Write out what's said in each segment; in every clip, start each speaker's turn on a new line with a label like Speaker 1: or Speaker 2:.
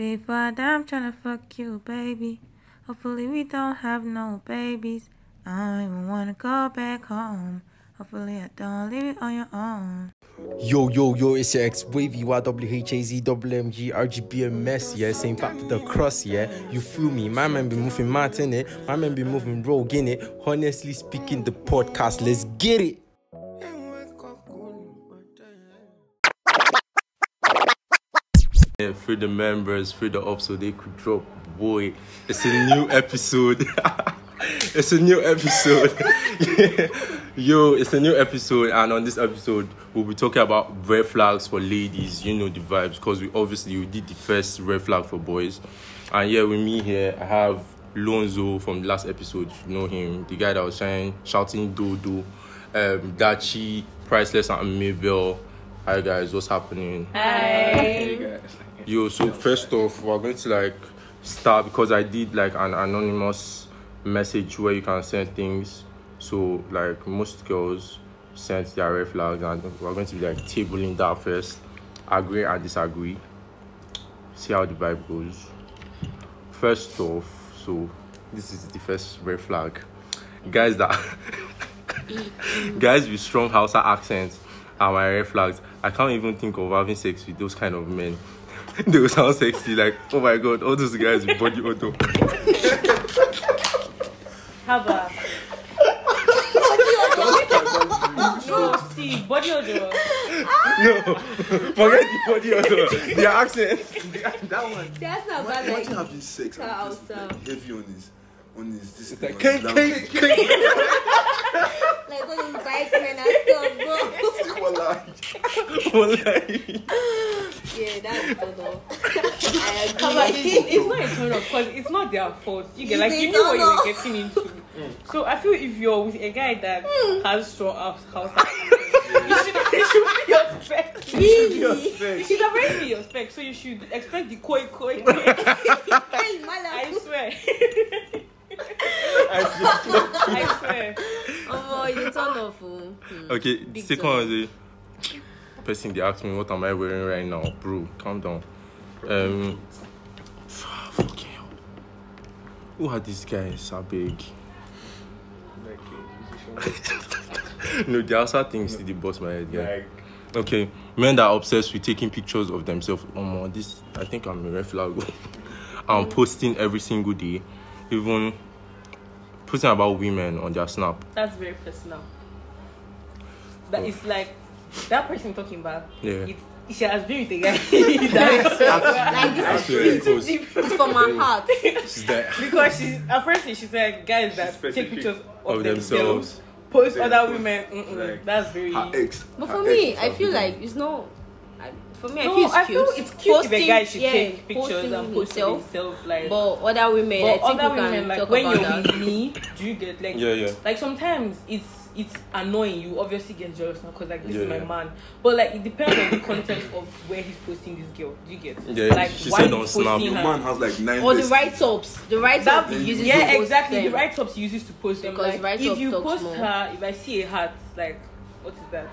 Speaker 1: Before die, I'm tryna fuck you, baby. Hopefully we don't have no babies. I don't even wanna go back home. Hopefully I don't leave it on your own.
Speaker 2: Yo, yo, yo, it's your ex wavy YWHAZ RGBMS, yeah, same fact with the cross, yeah. You feel me? My man be moving mad in it, eh? my man be moving rogue it. Whorenestly Speaking, the podcast, let's get it. Free the members, free the up so they could drop. Boy, it's a new episode. it's a new episode. Yo, it's a new episode, and on this episode, we'll be talking about red flags for ladies. You know the vibes, because we obviously we did the first red flag for boys. And yeah, with me here, I have Lonzo from the last episode. You know him, the guy that was saying, shouting Dodo, um, Dacci, Priceless, and Mabel. Hi guys, what's happening? Hi! Yo, so first off, we're going to like start because I did like an anonymous message where you can send things. So like most girls sent their red flags, and we're going to be like tabling that first, agree and disagree. See how the vibe goes. First off, so this is the first red flag. Guys that guys with strong Hausa accents are my red flags. I can't even think of having sex with those kind of men. they will sound sexy, like, oh my god, all those guys with body odor.
Speaker 1: How about? no, see, body odor.
Speaker 2: No, forget the body odor. Their accent.
Speaker 3: that one.
Speaker 4: That's not bad.
Speaker 3: Imagine
Speaker 4: Like,
Speaker 3: having sex and
Speaker 4: Tell
Speaker 3: the like heavy on his on his this
Speaker 2: It's
Speaker 3: thing,
Speaker 2: like,
Speaker 3: on his
Speaker 2: cake,
Speaker 3: language.
Speaker 2: cake, cake.
Speaker 4: Like when you bite men and stuff, bro.
Speaker 3: Wallah.
Speaker 2: Wallahi.
Speaker 4: yeah, that's though. I agree.
Speaker 1: it's, it's not a turn off because it's not their fault. You get like you knew what you were getting into. So I feel if you're with a guy that has strong house, house you should you should be your spec.
Speaker 4: Really?
Speaker 1: You should already be your spec, so you should expect the koi koi.
Speaker 4: Hey,
Speaker 1: I swear.
Speaker 2: I
Speaker 1: swear.
Speaker 4: Oh, it's a turn off. Hmm.
Speaker 2: Okay,
Speaker 4: Big
Speaker 2: second person they ask me what am I wearing right now. Bro, calm down. Um, fucking hell. Who are these guys? I beg. no, the are certain things the boss my head, yeah. Like, okay, men that are obsessed with taking pictures of themselves. Oh my, this, I think I'm a red flag. I'm posting every single day. Even putting about women on their snap.
Speaker 1: That's very personal. That oh. it's like that person talking about.
Speaker 2: Yeah.
Speaker 1: It, she has been with a guy.
Speaker 4: like this
Speaker 2: that's
Speaker 4: is
Speaker 2: too
Speaker 4: deep for my heart.
Speaker 2: She's there.
Speaker 1: because she's at first she said guys that take pictures of,
Speaker 2: of
Speaker 1: themselves.
Speaker 2: themselves.
Speaker 1: Post other women, mm -mm.
Speaker 5: Like,
Speaker 1: that's very.
Speaker 3: Her ex,
Speaker 4: but for me, I feel like it's not. I, for me,
Speaker 1: no,
Speaker 4: I feel it's
Speaker 1: I
Speaker 4: cute.
Speaker 1: Feel it's cute posting, if a guy should
Speaker 4: yeah,
Speaker 1: take pictures and post
Speaker 4: himself.
Speaker 1: himself. Like,
Speaker 4: but other women,
Speaker 1: but
Speaker 4: I
Speaker 1: other
Speaker 4: we
Speaker 1: women, like
Speaker 4: talk
Speaker 1: when
Speaker 4: about
Speaker 1: you're
Speaker 4: that.
Speaker 1: with me, do you get like,
Speaker 2: yeah, yeah.
Speaker 1: like sometimes it's it's annoying. You obviously get jealous now because like this
Speaker 2: yeah,
Speaker 1: is my
Speaker 2: yeah.
Speaker 1: man. But like it depends on the context of where he's posting this girl. Do you get?
Speaker 2: Yeah,
Speaker 1: like
Speaker 2: she
Speaker 1: why
Speaker 2: said on Snap,
Speaker 3: your man has like nine.
Speaker 4: Or the write ups. The write ups uses.
Speaker 1: Yeah, exactly.
Speaker 4: Them.
Speaker 1: The write ups uses to post
Speaker 4: because
Speaker 1: them.
Speaker 4: Like,
Speaker 1: if you post
Speaker 4: more.
Speaker 1: her, if I see a hat, like what is that?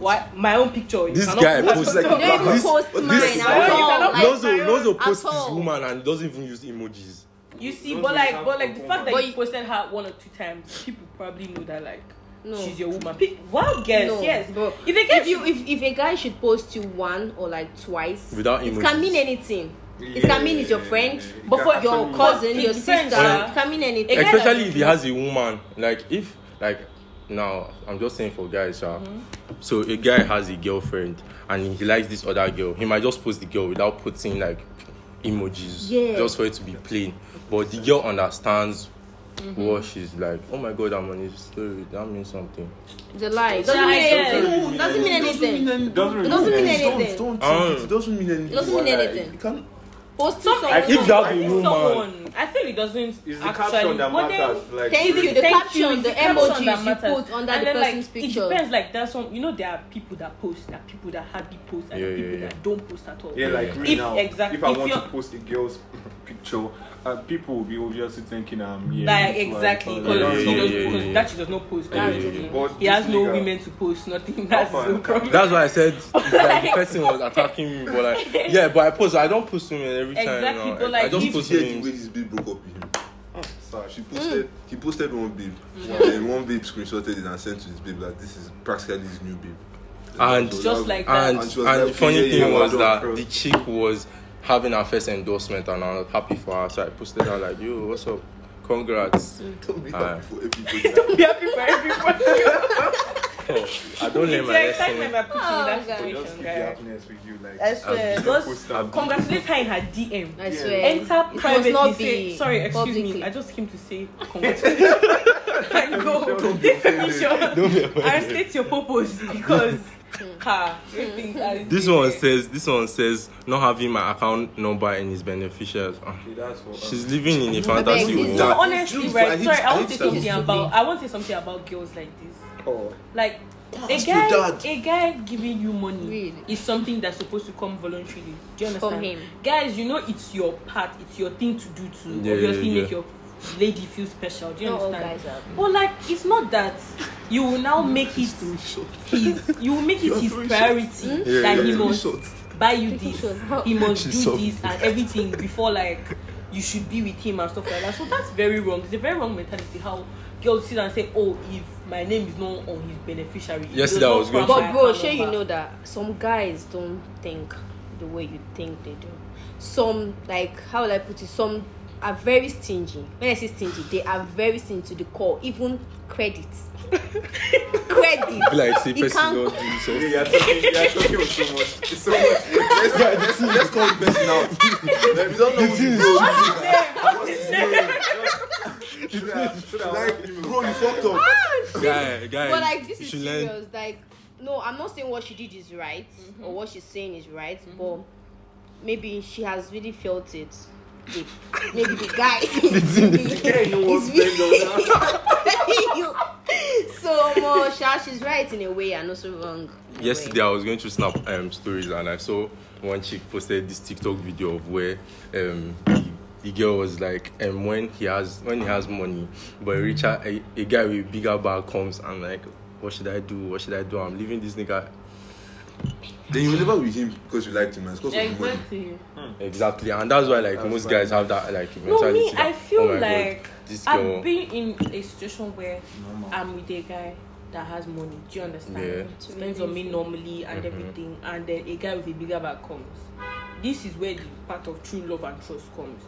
Speaker 1: Why my own picture? You
Speaker 2: This
Speaker 1: cannot
Speaker 2: guy
Speaker 1: post
Speaker 2: posts
Speaker 3: like
Speaker 4: You don't even
Speaker 3: This-
Speaker 4: post
Speaker 3: this-
Speaker 4: mine
Speaker 3: this-
Speaker 4: at
Speaker 1: this-
Speaker 4: all. Like,
Speaker 2: Lonzo, Lonzo
Speaker 4: at
Speaker 2: posts his
Speaker 4: all.
Speaker 2: woman and doesn't even use emojis.
Speaker 1: You see,
Speaker 5: Those
Speaker 1: but like, but like the fact that
Speaker 4: But
Speaker 1: you
Speaker 4: you-
Speaker 1: posted her one or two times, people probably know that like
Speaker 4: No.
Speaker 1: she's your woman. Pe- Wild girls,
Speaker 4: No,
Speaker 1: yes.
Speaker 4: bro.
Speaker 1: If a girl
Speaker 4: If you if, if a guy should post you one or like twice,
Speaker 2: Without
Speaker 4: it can mean anything. It can mean it's your friend,
Speaker 5: It
Speaker 1: But for
Speaker 4: your cousin, your sister.
Speaker 1: yeah.
Speaker 4: It can mean anything.
Speaker 2: Especially if he has a woman. Like if like now I'm just saying for guys, yeah.
Speaker 1: Mm-hmm.
Speaker 2: So a guy has a girlfriend and he likes this other girl. He might just post the girl without putting like emojis.
Speaker 4: Yeah.
Speaker 2: Just for it to be plain. But the girl understands
Speaker 1: Mm-hmm.
Speaker 2: what she's like. Oh my god, I'm on his story. That means something.
Speaker 4: The a lie. It doesn't
Speaker 1: Yeah,
Speaker 4: mean
Speaker 1: I get
Speaker 4: anything.
Speaker 1: it.
Speaker 4: It doesn't mean anything.
Speaker 3: It
Speaker 5: doesn't
Speaker 4: It doesn't mean
Speaker 3: Don't,
Speaker 4: anything.
Speaker 3: don't, it doesn't mean anything.
Speaker 4: It doesn't mean anything. post
Speaker 1: to
Speaker 4: someone.
Speaker 1: I think
Speaker 2: that's
Speaker 1: the woman. I feel it doesn't
Speaker 5: it's the
Speaker 1: actually.
Speaker 5: caption that
Speaker 1: matters. Then,
Speaker 5: like,
Speaker 4: thank you. The
Speaker 1: thank
Speaker 4: caption,
Speaker 1: you,
Speaker 4: the,
Speaker 1: the
Speaker 4: emojis
Speaker 1: that matters.
Speaker 4: put under
Speaker 1: and
Speaker 4: the
Speaker 1: then,
Speaker 4: person's
Speaker 1: like,
Speaker 4: picture.
Speaker 1: It depends. Like there's some, you know, there are people that post, there are people that hardly post, and yeah,
Speaker 2: yeah,
Speaker 1: people
Speaker 2: yeah.
Speaker 1: that don't post at all.
Speaker 5: Yeah, like me
Speaker 1: if,
Speaker 5: now.
Speaker 1: Exactly.
Speaker 5: If I
Speaker 1: if
Speaker 5: want to post a girl's picture. uh, people will be obviously thinking I'm yeah.
Speaker 1: Like, exactly. Because like,
Speaker 2: yeah, yeah, yeah,
Speaker 1: that she does not post.
Speaker 2: Yeah, yeah, yeah.
Speaker 1: He has no
Speaker 5: nigga,
Speaker 1: women to post, nothing. That's no problem.
Speaker 2: That's why I said like, the person was attacking me, but like, yeah, but I post. I don't post women every time.
Speaker 1: Exactly.
Speaker 2: You know,
Speaker 1: but like,
Speaker 2: I just post women.
Speaker 3: When this babe broke up with him,
Speaker 5: oh.
Speaker 3: she posted. Mm. He posted one babe. Mm. One, one babe screenshotted it and sent to his babe that like, this is practically his new babe.
Speaker 2: And,
Speaker 3: and
Speaker 1: just like that.
Speaker 2: And,
Speaker 3: and,
Speaker 2: and the funny thing was that the chick was having her first endorsement, and I was happy for her. So I posted her like, "Yo, what's up? Congrats."
Speaker 3: Don't be
Speaker 2: Alright.
Speaker 3: happy for everybody.
Speaker 1: Don't be happy for everybody.
Speaker 2: Oh, I don't let my
Speaker 1: excitement
Speaker 2: lesson.
Speaker 1: by putting in that
Speaker 4: Oh, God.
Speaker 5: Just
Speaker 1: situation,
Speaker 5: keep happiness with you, like.
Speaker 1: I swear. Just congratulate her in her DM.
Speaker 4: I swear.
Speaker 1: Enter
Speaker 4: it must
Speaker 1: privately.
Speaker 4: not
Speaker 1: say, Sorry, excuse
Speaker 4: publicly.
Speaker 1: me. I just came to say congratulations. and go. Take permission. and state your purpose because car.
Speaker 2: this one says, this one says, not having my account number in his beneficiaries. Ah.
Speaker 5: Uh,
Speaker 2: she's living in a fantasy world.
Speaker 1: No, honestly, right? Sorry, I want to say something about. I want to say something about girls like this.
Speaker 5: Oh.
Speaker 1: Like.
Speaker 3: That's a
Speaker 1: guy, a guy giving you money
Speaker 4: really?
Speaker 1: is something that's supposed to come voluntarily. Do you understand?
Speaker 4: For him.
Speaker 1: Guys, you know it's your part, it's your thing to do to
Speaker 2: yeah,
Speaker 1: obviously
Speaker 2: yeah, yeah.
Speaker 1: make your lady feel special. Do you
Speaker 4: Not all
Speaker 1: understand?
Speaker 4: guys are.
Speaker 1: But like, it's not that you will now make it his. You will make it his priority hmm?
Speaker 2: Yeah,
Speaker 1: that
Speaker 2: yeah,
Speaker 1: he
Speaker 2: yeah.
Speaker 1: must buy you this,
Speaker 4: shots.
Speaker 1: he must
Speaker 2: She's
Speaker 1: do
Speaker 2: so-
Speaker 1: this and everything before like you should be with him and stuff like that. So that's very wrong. It's a very wrong mentality. How girls sit and say, "Oh, if my name is not on his beneficiary." Yes,
Speaker 2: Yesterday
Speaker 1: does
Speaker 2: I
Speaker 1: not
Speaker 2: was going
Speaker 1: crown
Speaker 2: to-
Speaker 1: my
Speaker 4: But bro,
Speaker 1: account
Speaker 4: sure you know that some guys don't think the way you think they do. Some like how will I put it? Some are very stingy. When I say stingy, they are very stingy to the core. Even credit, credit.
Speaker 2: Like, say,
Speaker 4: You
Speaker 2: person
Speaker 4: can't-
Speaker 2: don't
Speaker 5: yeah, you're talking, you're talking with so much. It's so much.
Speaker 3: let's, let's, let's call the person out. Like, we don't know who the bro
Speaker 5: Should I- should I-
Speaker 3: Like, bro, you fucked up.
Speaker 2: Ah, guy, guy.
Speaker 4: But like this is
Speaker 2: should learn-
Speaker 4: serious. Like no, I'm not saying what she did is right mm-hmm. or what she's saying is right, mm-hmm. but maybe she has really felt it. Maybe the guy. so much. sha She's right in a way and also wrong.
Speaker 2: Yesterday,
Speaker 4: way.
Speaker 2: I was going to snap um, stories and I saw one chick posted this TikTok video of where um, the girl was like, um, when he has when he has money, but Richard, a, a guy with bigger bag comes and like, what should I do? What should I do? I'm leaving this nigga.
Speaker 3: Then you will never with him because you liked him and it's because
Speaker 1: exactly.
Speaker 3: of the money.
Speaker 1: Hmm.
Speaker 2: Exactly. And that's why like
Speaker 5: that's
Speaker 2: most
Speaker 5: fine.
Speaker 2: guys have that like mentality.
Speaker 1: No,
Speaker 2: me,
Speaker 1: I feel
Speaker 2: oh like God, this girl.
Speaker 1: I've been in a situation where no, I'm with a guy that has money. Do you understand?
Speaker 2: Yeah.
Speaker 1: Spends on me normally and
Speaker 2: mm -hmm.
Speaker 1: everything. And then a guy with a bigger bag comes. This is where the part of true love and trust comes.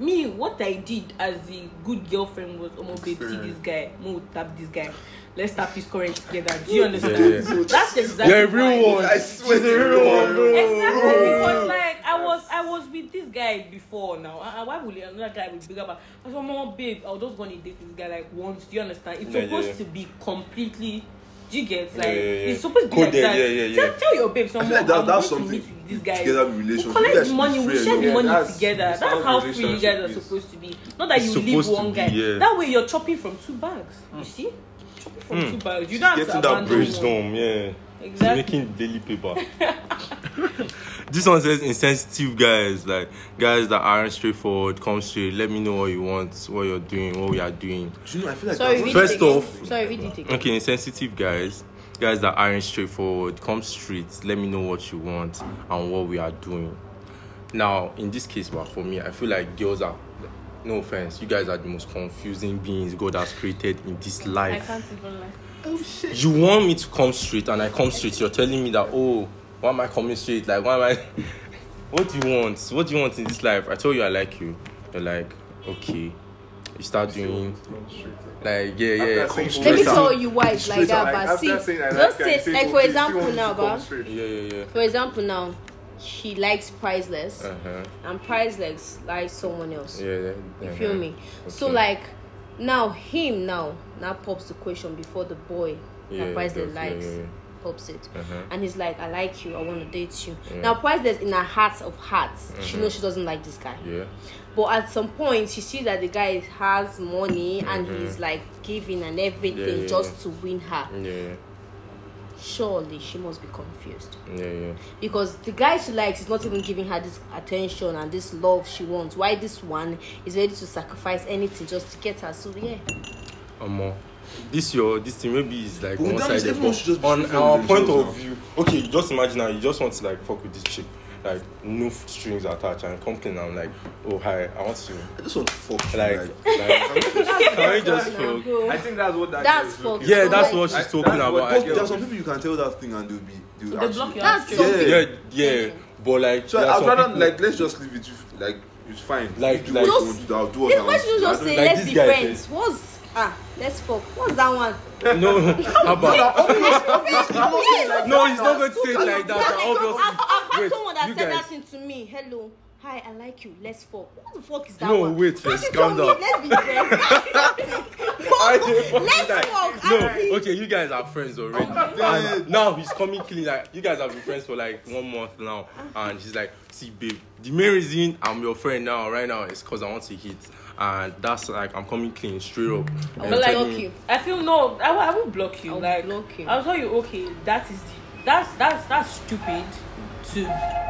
Speaker 1: me, what I did as a good girlfriend was, oh, omo babe, see this guy, mo tap this guy. Let's tap his current together. Do you understand?
Speaker 2: Yeah, yeah.
Speaker 1: That's exactly the
Speaker 2: real one.
Speaker 3: I swear,
Speaker 2: the real one, bro.
Speaker 1: Exactly because like I was, I was with this guy before now. Uh, why would another guy with bigger back? I said, mom, babe, I was just gonna date this guy like once. Do you understand? It's
Speaker 2: yeah,
Speaker 1: supposed
Speaker 2: yeah, yeah.
Speaker 1: to be completely Do you get like
Speaker 2: Yeah, yeah, yeah.
Speaker 1: it's supposed to be like
Speaker 2: Coded,
Speaker 1: that?
Speaker 2: yeah, yeah,
Speaker 1: Tell,
Speaker 2: yeah.
Speaker 1: tell your babe someone.
Speaker 3: like that,
Speaker 1: I'm
Speaker 3: that's
Speaker 1: going to
Speaker 3: something
Speaker 1: meet with this guy.
Speaker 3: together with
Speaker 1: We
Speaker 3: relationship.
Speaker 1: collect money, we share the
Speaker 5: Yeah,
Speaker 1: money
Speaker 5: that's-
Speaker 1: together.
Speaker 5: that's
Speaker 1: That's
Speaker 5: how
Speaker 1: free you guys are
Speaker 5: relationship
Speaker 1: supposed to be. Not that
Speaker 2: It's
Speaker 1: you leave one
Speaker 2: be,
Speaker 1: guy.
Speaker 2: yeah.
Speaker 1: That way you're chopping from two bags. You see? Chopping from
Speaker 2: Mm.
Speaker 1: two bags. You don't have
Speaker 3: Getting
Speaker 1: to
Speaker 3: that bridge
Speaker 1: one.
Speaker 2: brainstorm yeah
Speaker 1: Exactly.
Speaker 2: making daily paper. this one says insensitive guys, like guys that aren't straightforward, come straight. Let me know what you want, what you're doing, what we are doing.
Speaker 3: You know? I feel like
Speaker 4: Sorry,
Speaker 3: that's
Speaker 4: read
Speaker 2: First
Speaker 4: it again.
Speaker 2: off-
Speaker 4: sorry, read it again.
Speaker 2: Okay, insensitive guys, guys that aren't straightforward, come straight. Let me know what you want and what we are doing. Now, in this case, but for me, I feel like girls are. No offense, you guys are the most confusing beings God has created in this life.
Speaker 1: I can't even lie. Oh shit.
Speaker 2: You want me to come straight and I come straight, you're telling me that oh, why am I coming straight? Like why am I what do you want? What do you want in this life? I told you I like you. You're like, okay. You start doing like yeah, yeah,
Speaker 5: After
Speaker 2: come straight.
Speaker 4: Let me tell you why it's like that,
Speaker 5: like,
Speaker 4: but see,
Speaker 5: saying I
Speaker 4: just
Speaker 5: like her,
Speaker 4: say,
Speaker 5: say,
Speaker 4: like for example
Speaker 5: want
Speaker 4: now,
Speaker 5: to
Speaker 4: but.
Speaker 2: Yeah, yeah, yeah.
Speaker 4: for example now, she likes priceless,
Speaker 2: Uh-huh.
Speaker 4: and priceless likes someone else.
Speaker 2: Yeah, yeah.
Speaker 4: You
Speaker 2: uh-huh.
Speaker 4: feel me? So like now him now now pops the question before the boy
Speaker 2: Yeah,
Speaker 4: that priceless
Speaker 2: does, yeah,
Speaker 4: likes
Speaker 2: yeah, yeah.
Speaker 4: Pops it.
Speaker 2: Uh-huh.
Speaker 4: And he's like, I like you, I wanna date you.
Speaker 2: Yeah.
Speaker 4: Now priceless in her heart of hearts, she
Speaker 2: Mhm.
Speaker 4: knows she doesn't like this guy.
Speaker 2: Yeah.
Speaker 4: But at some point she sees that the guy has money and
Speaker 2: Mhm.
Speaker 4: he's like giving and everything
Speaker 2: Yeah,
Speaker 4: just to win her.
Speaker 2: Yeah.
Speaker 4: surely she must be confused
Speaker 2: Yeah, yeah.
Speaker 4: because the guy she likes is not even giving her this attention and this love she wants. Why this one is ready to sacrifice anything just to get her? So yeah,
Speaker 2: Omo, this your this thing maybe is like
Speaker 3: well,
Speaker 2: one sided but on our point of
Speaker 3: now.
Speaker 2: view. Okay just imagine now you just want to like fuck with this chick. Like no strings attached and come clean I'm like oh hi I want to.
Speaker 3: I just want to fuck you,
Speaker 2: like,
Speaker 3: like,
Speaker 2: like can we just fuck?
Speaker 5: I think that's what that
Speaker 4: that's fuck
Speaker 2: yeah so that's
Speaker 4: like,
Speaker 2: what she's
Speaker 5: like,
Speaker 2: talking about.
Speaker 3: what, there are some people you can tell that thing and they'll be they'll,
Speaker 1: they'll
Speaker 3: actually
Speaker 1: block your
Speaker 4: that's
Speaker 3: yeah,
Speaker 2: yeah yeah. but like
Speaker 3: so I'd rather
Speaker 2: people,
Speaker 3: like let's just leave it with, like it's fine.
Speaker 2: Like, you
Speaker 3: do
Speaker 2: like,
Speaker 3: what you want to do I'll do what I want to do.
Speaker 4: just say let's be friends.
Speaker 2: Eh?
Speaker 4: what's ah let's fuck? What's that one?
Speaker 2: no, how about?
Speaker 3: like
Speaker 2: no, he's not going to say it like that.
Speaker 4: I've,
Speaker 2: Obviously,
Speaker 4: I've had
Speaker 2: wait,
Speaker 4: someone that
Speaker 2: you
Speaker 4: said
Speaker 2: guys-
Speaker 4: that thing to me. Hello, hi, I like you. Let's fuck. What the fuck is that
Speaker 2: No,
Speaker 4: one?
Speaker 2: wait
Speaker 4: Why
Speaker 2: first,
Speaker 4: you
Speaker 2: calm
Speaker 4: tell me,
Speaker 2: down.
Speaker 4: Let's be friends.
Speaker 2: I
Speaker 4: let's
Speaker 2: die.
Speaker 4: fuck.
Speaker 2: No, okay, you guys are friends already.
Speaker 3: God.
Speaker 2: and now he's coming clean. Like you guys have been friends for like one month now, and he's like, "See, babe, the main reason I'm your friend now, right now, is because I want to hit, and that's like I'm coming clean, straight up." And
Speaker 1: But like,
Speaker 2: telling
Speaker 4: block
Speaker 2: me-
Speaker 1: I feel no, I, will- I will block you.
Speaker 4: I'll
Speaker 1: like,
Speaker 4: block you.
Speaker 1: I'll tell you, okay, that is that's that's that's stupid to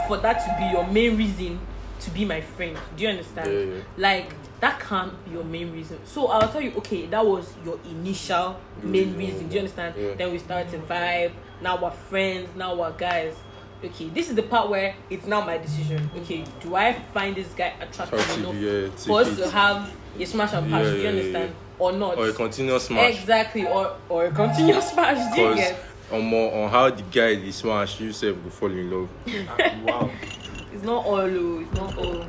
Speaker 1: for that to be your main reason to be my friend. Do you understand?
Speaker 2: Yeah, yeah.
Speaker 1: Like that can't be your main reason. So I'll tell you, okay, that was your initial main
Speaker 2: Reason,
Speaker 1: reason. Do you understand?
Speaker 2: yeah.
Speaker 1: Then we started to vibe. Now we're friends. Now we're guys. Okay, this is the part where it's now my decision. Okay, do I find this guy attractive
Speaker 2: Attractive,
Speaker 1: enough
Speaker 2: yeah,
Speaker 1: for us to
Speaker 2: it.
Speaker 1: have a smash and pass?
Speaker 2: Yeah,
Speaker 1: do you
Speaker 2: yeah, yeah,
Speaker 1: understand? Or not?
Speaker 2: or a continuous smash.
Speaker 1: Exactly, or or a continuous smash. Do you
Speaker 2: Because
Speaker 1: get?
Speaker 2: on more on how the guy is smash, you self will fall in love.
Speaker 5: Wow.
Speaker 1: It's not all. oh, It's not all.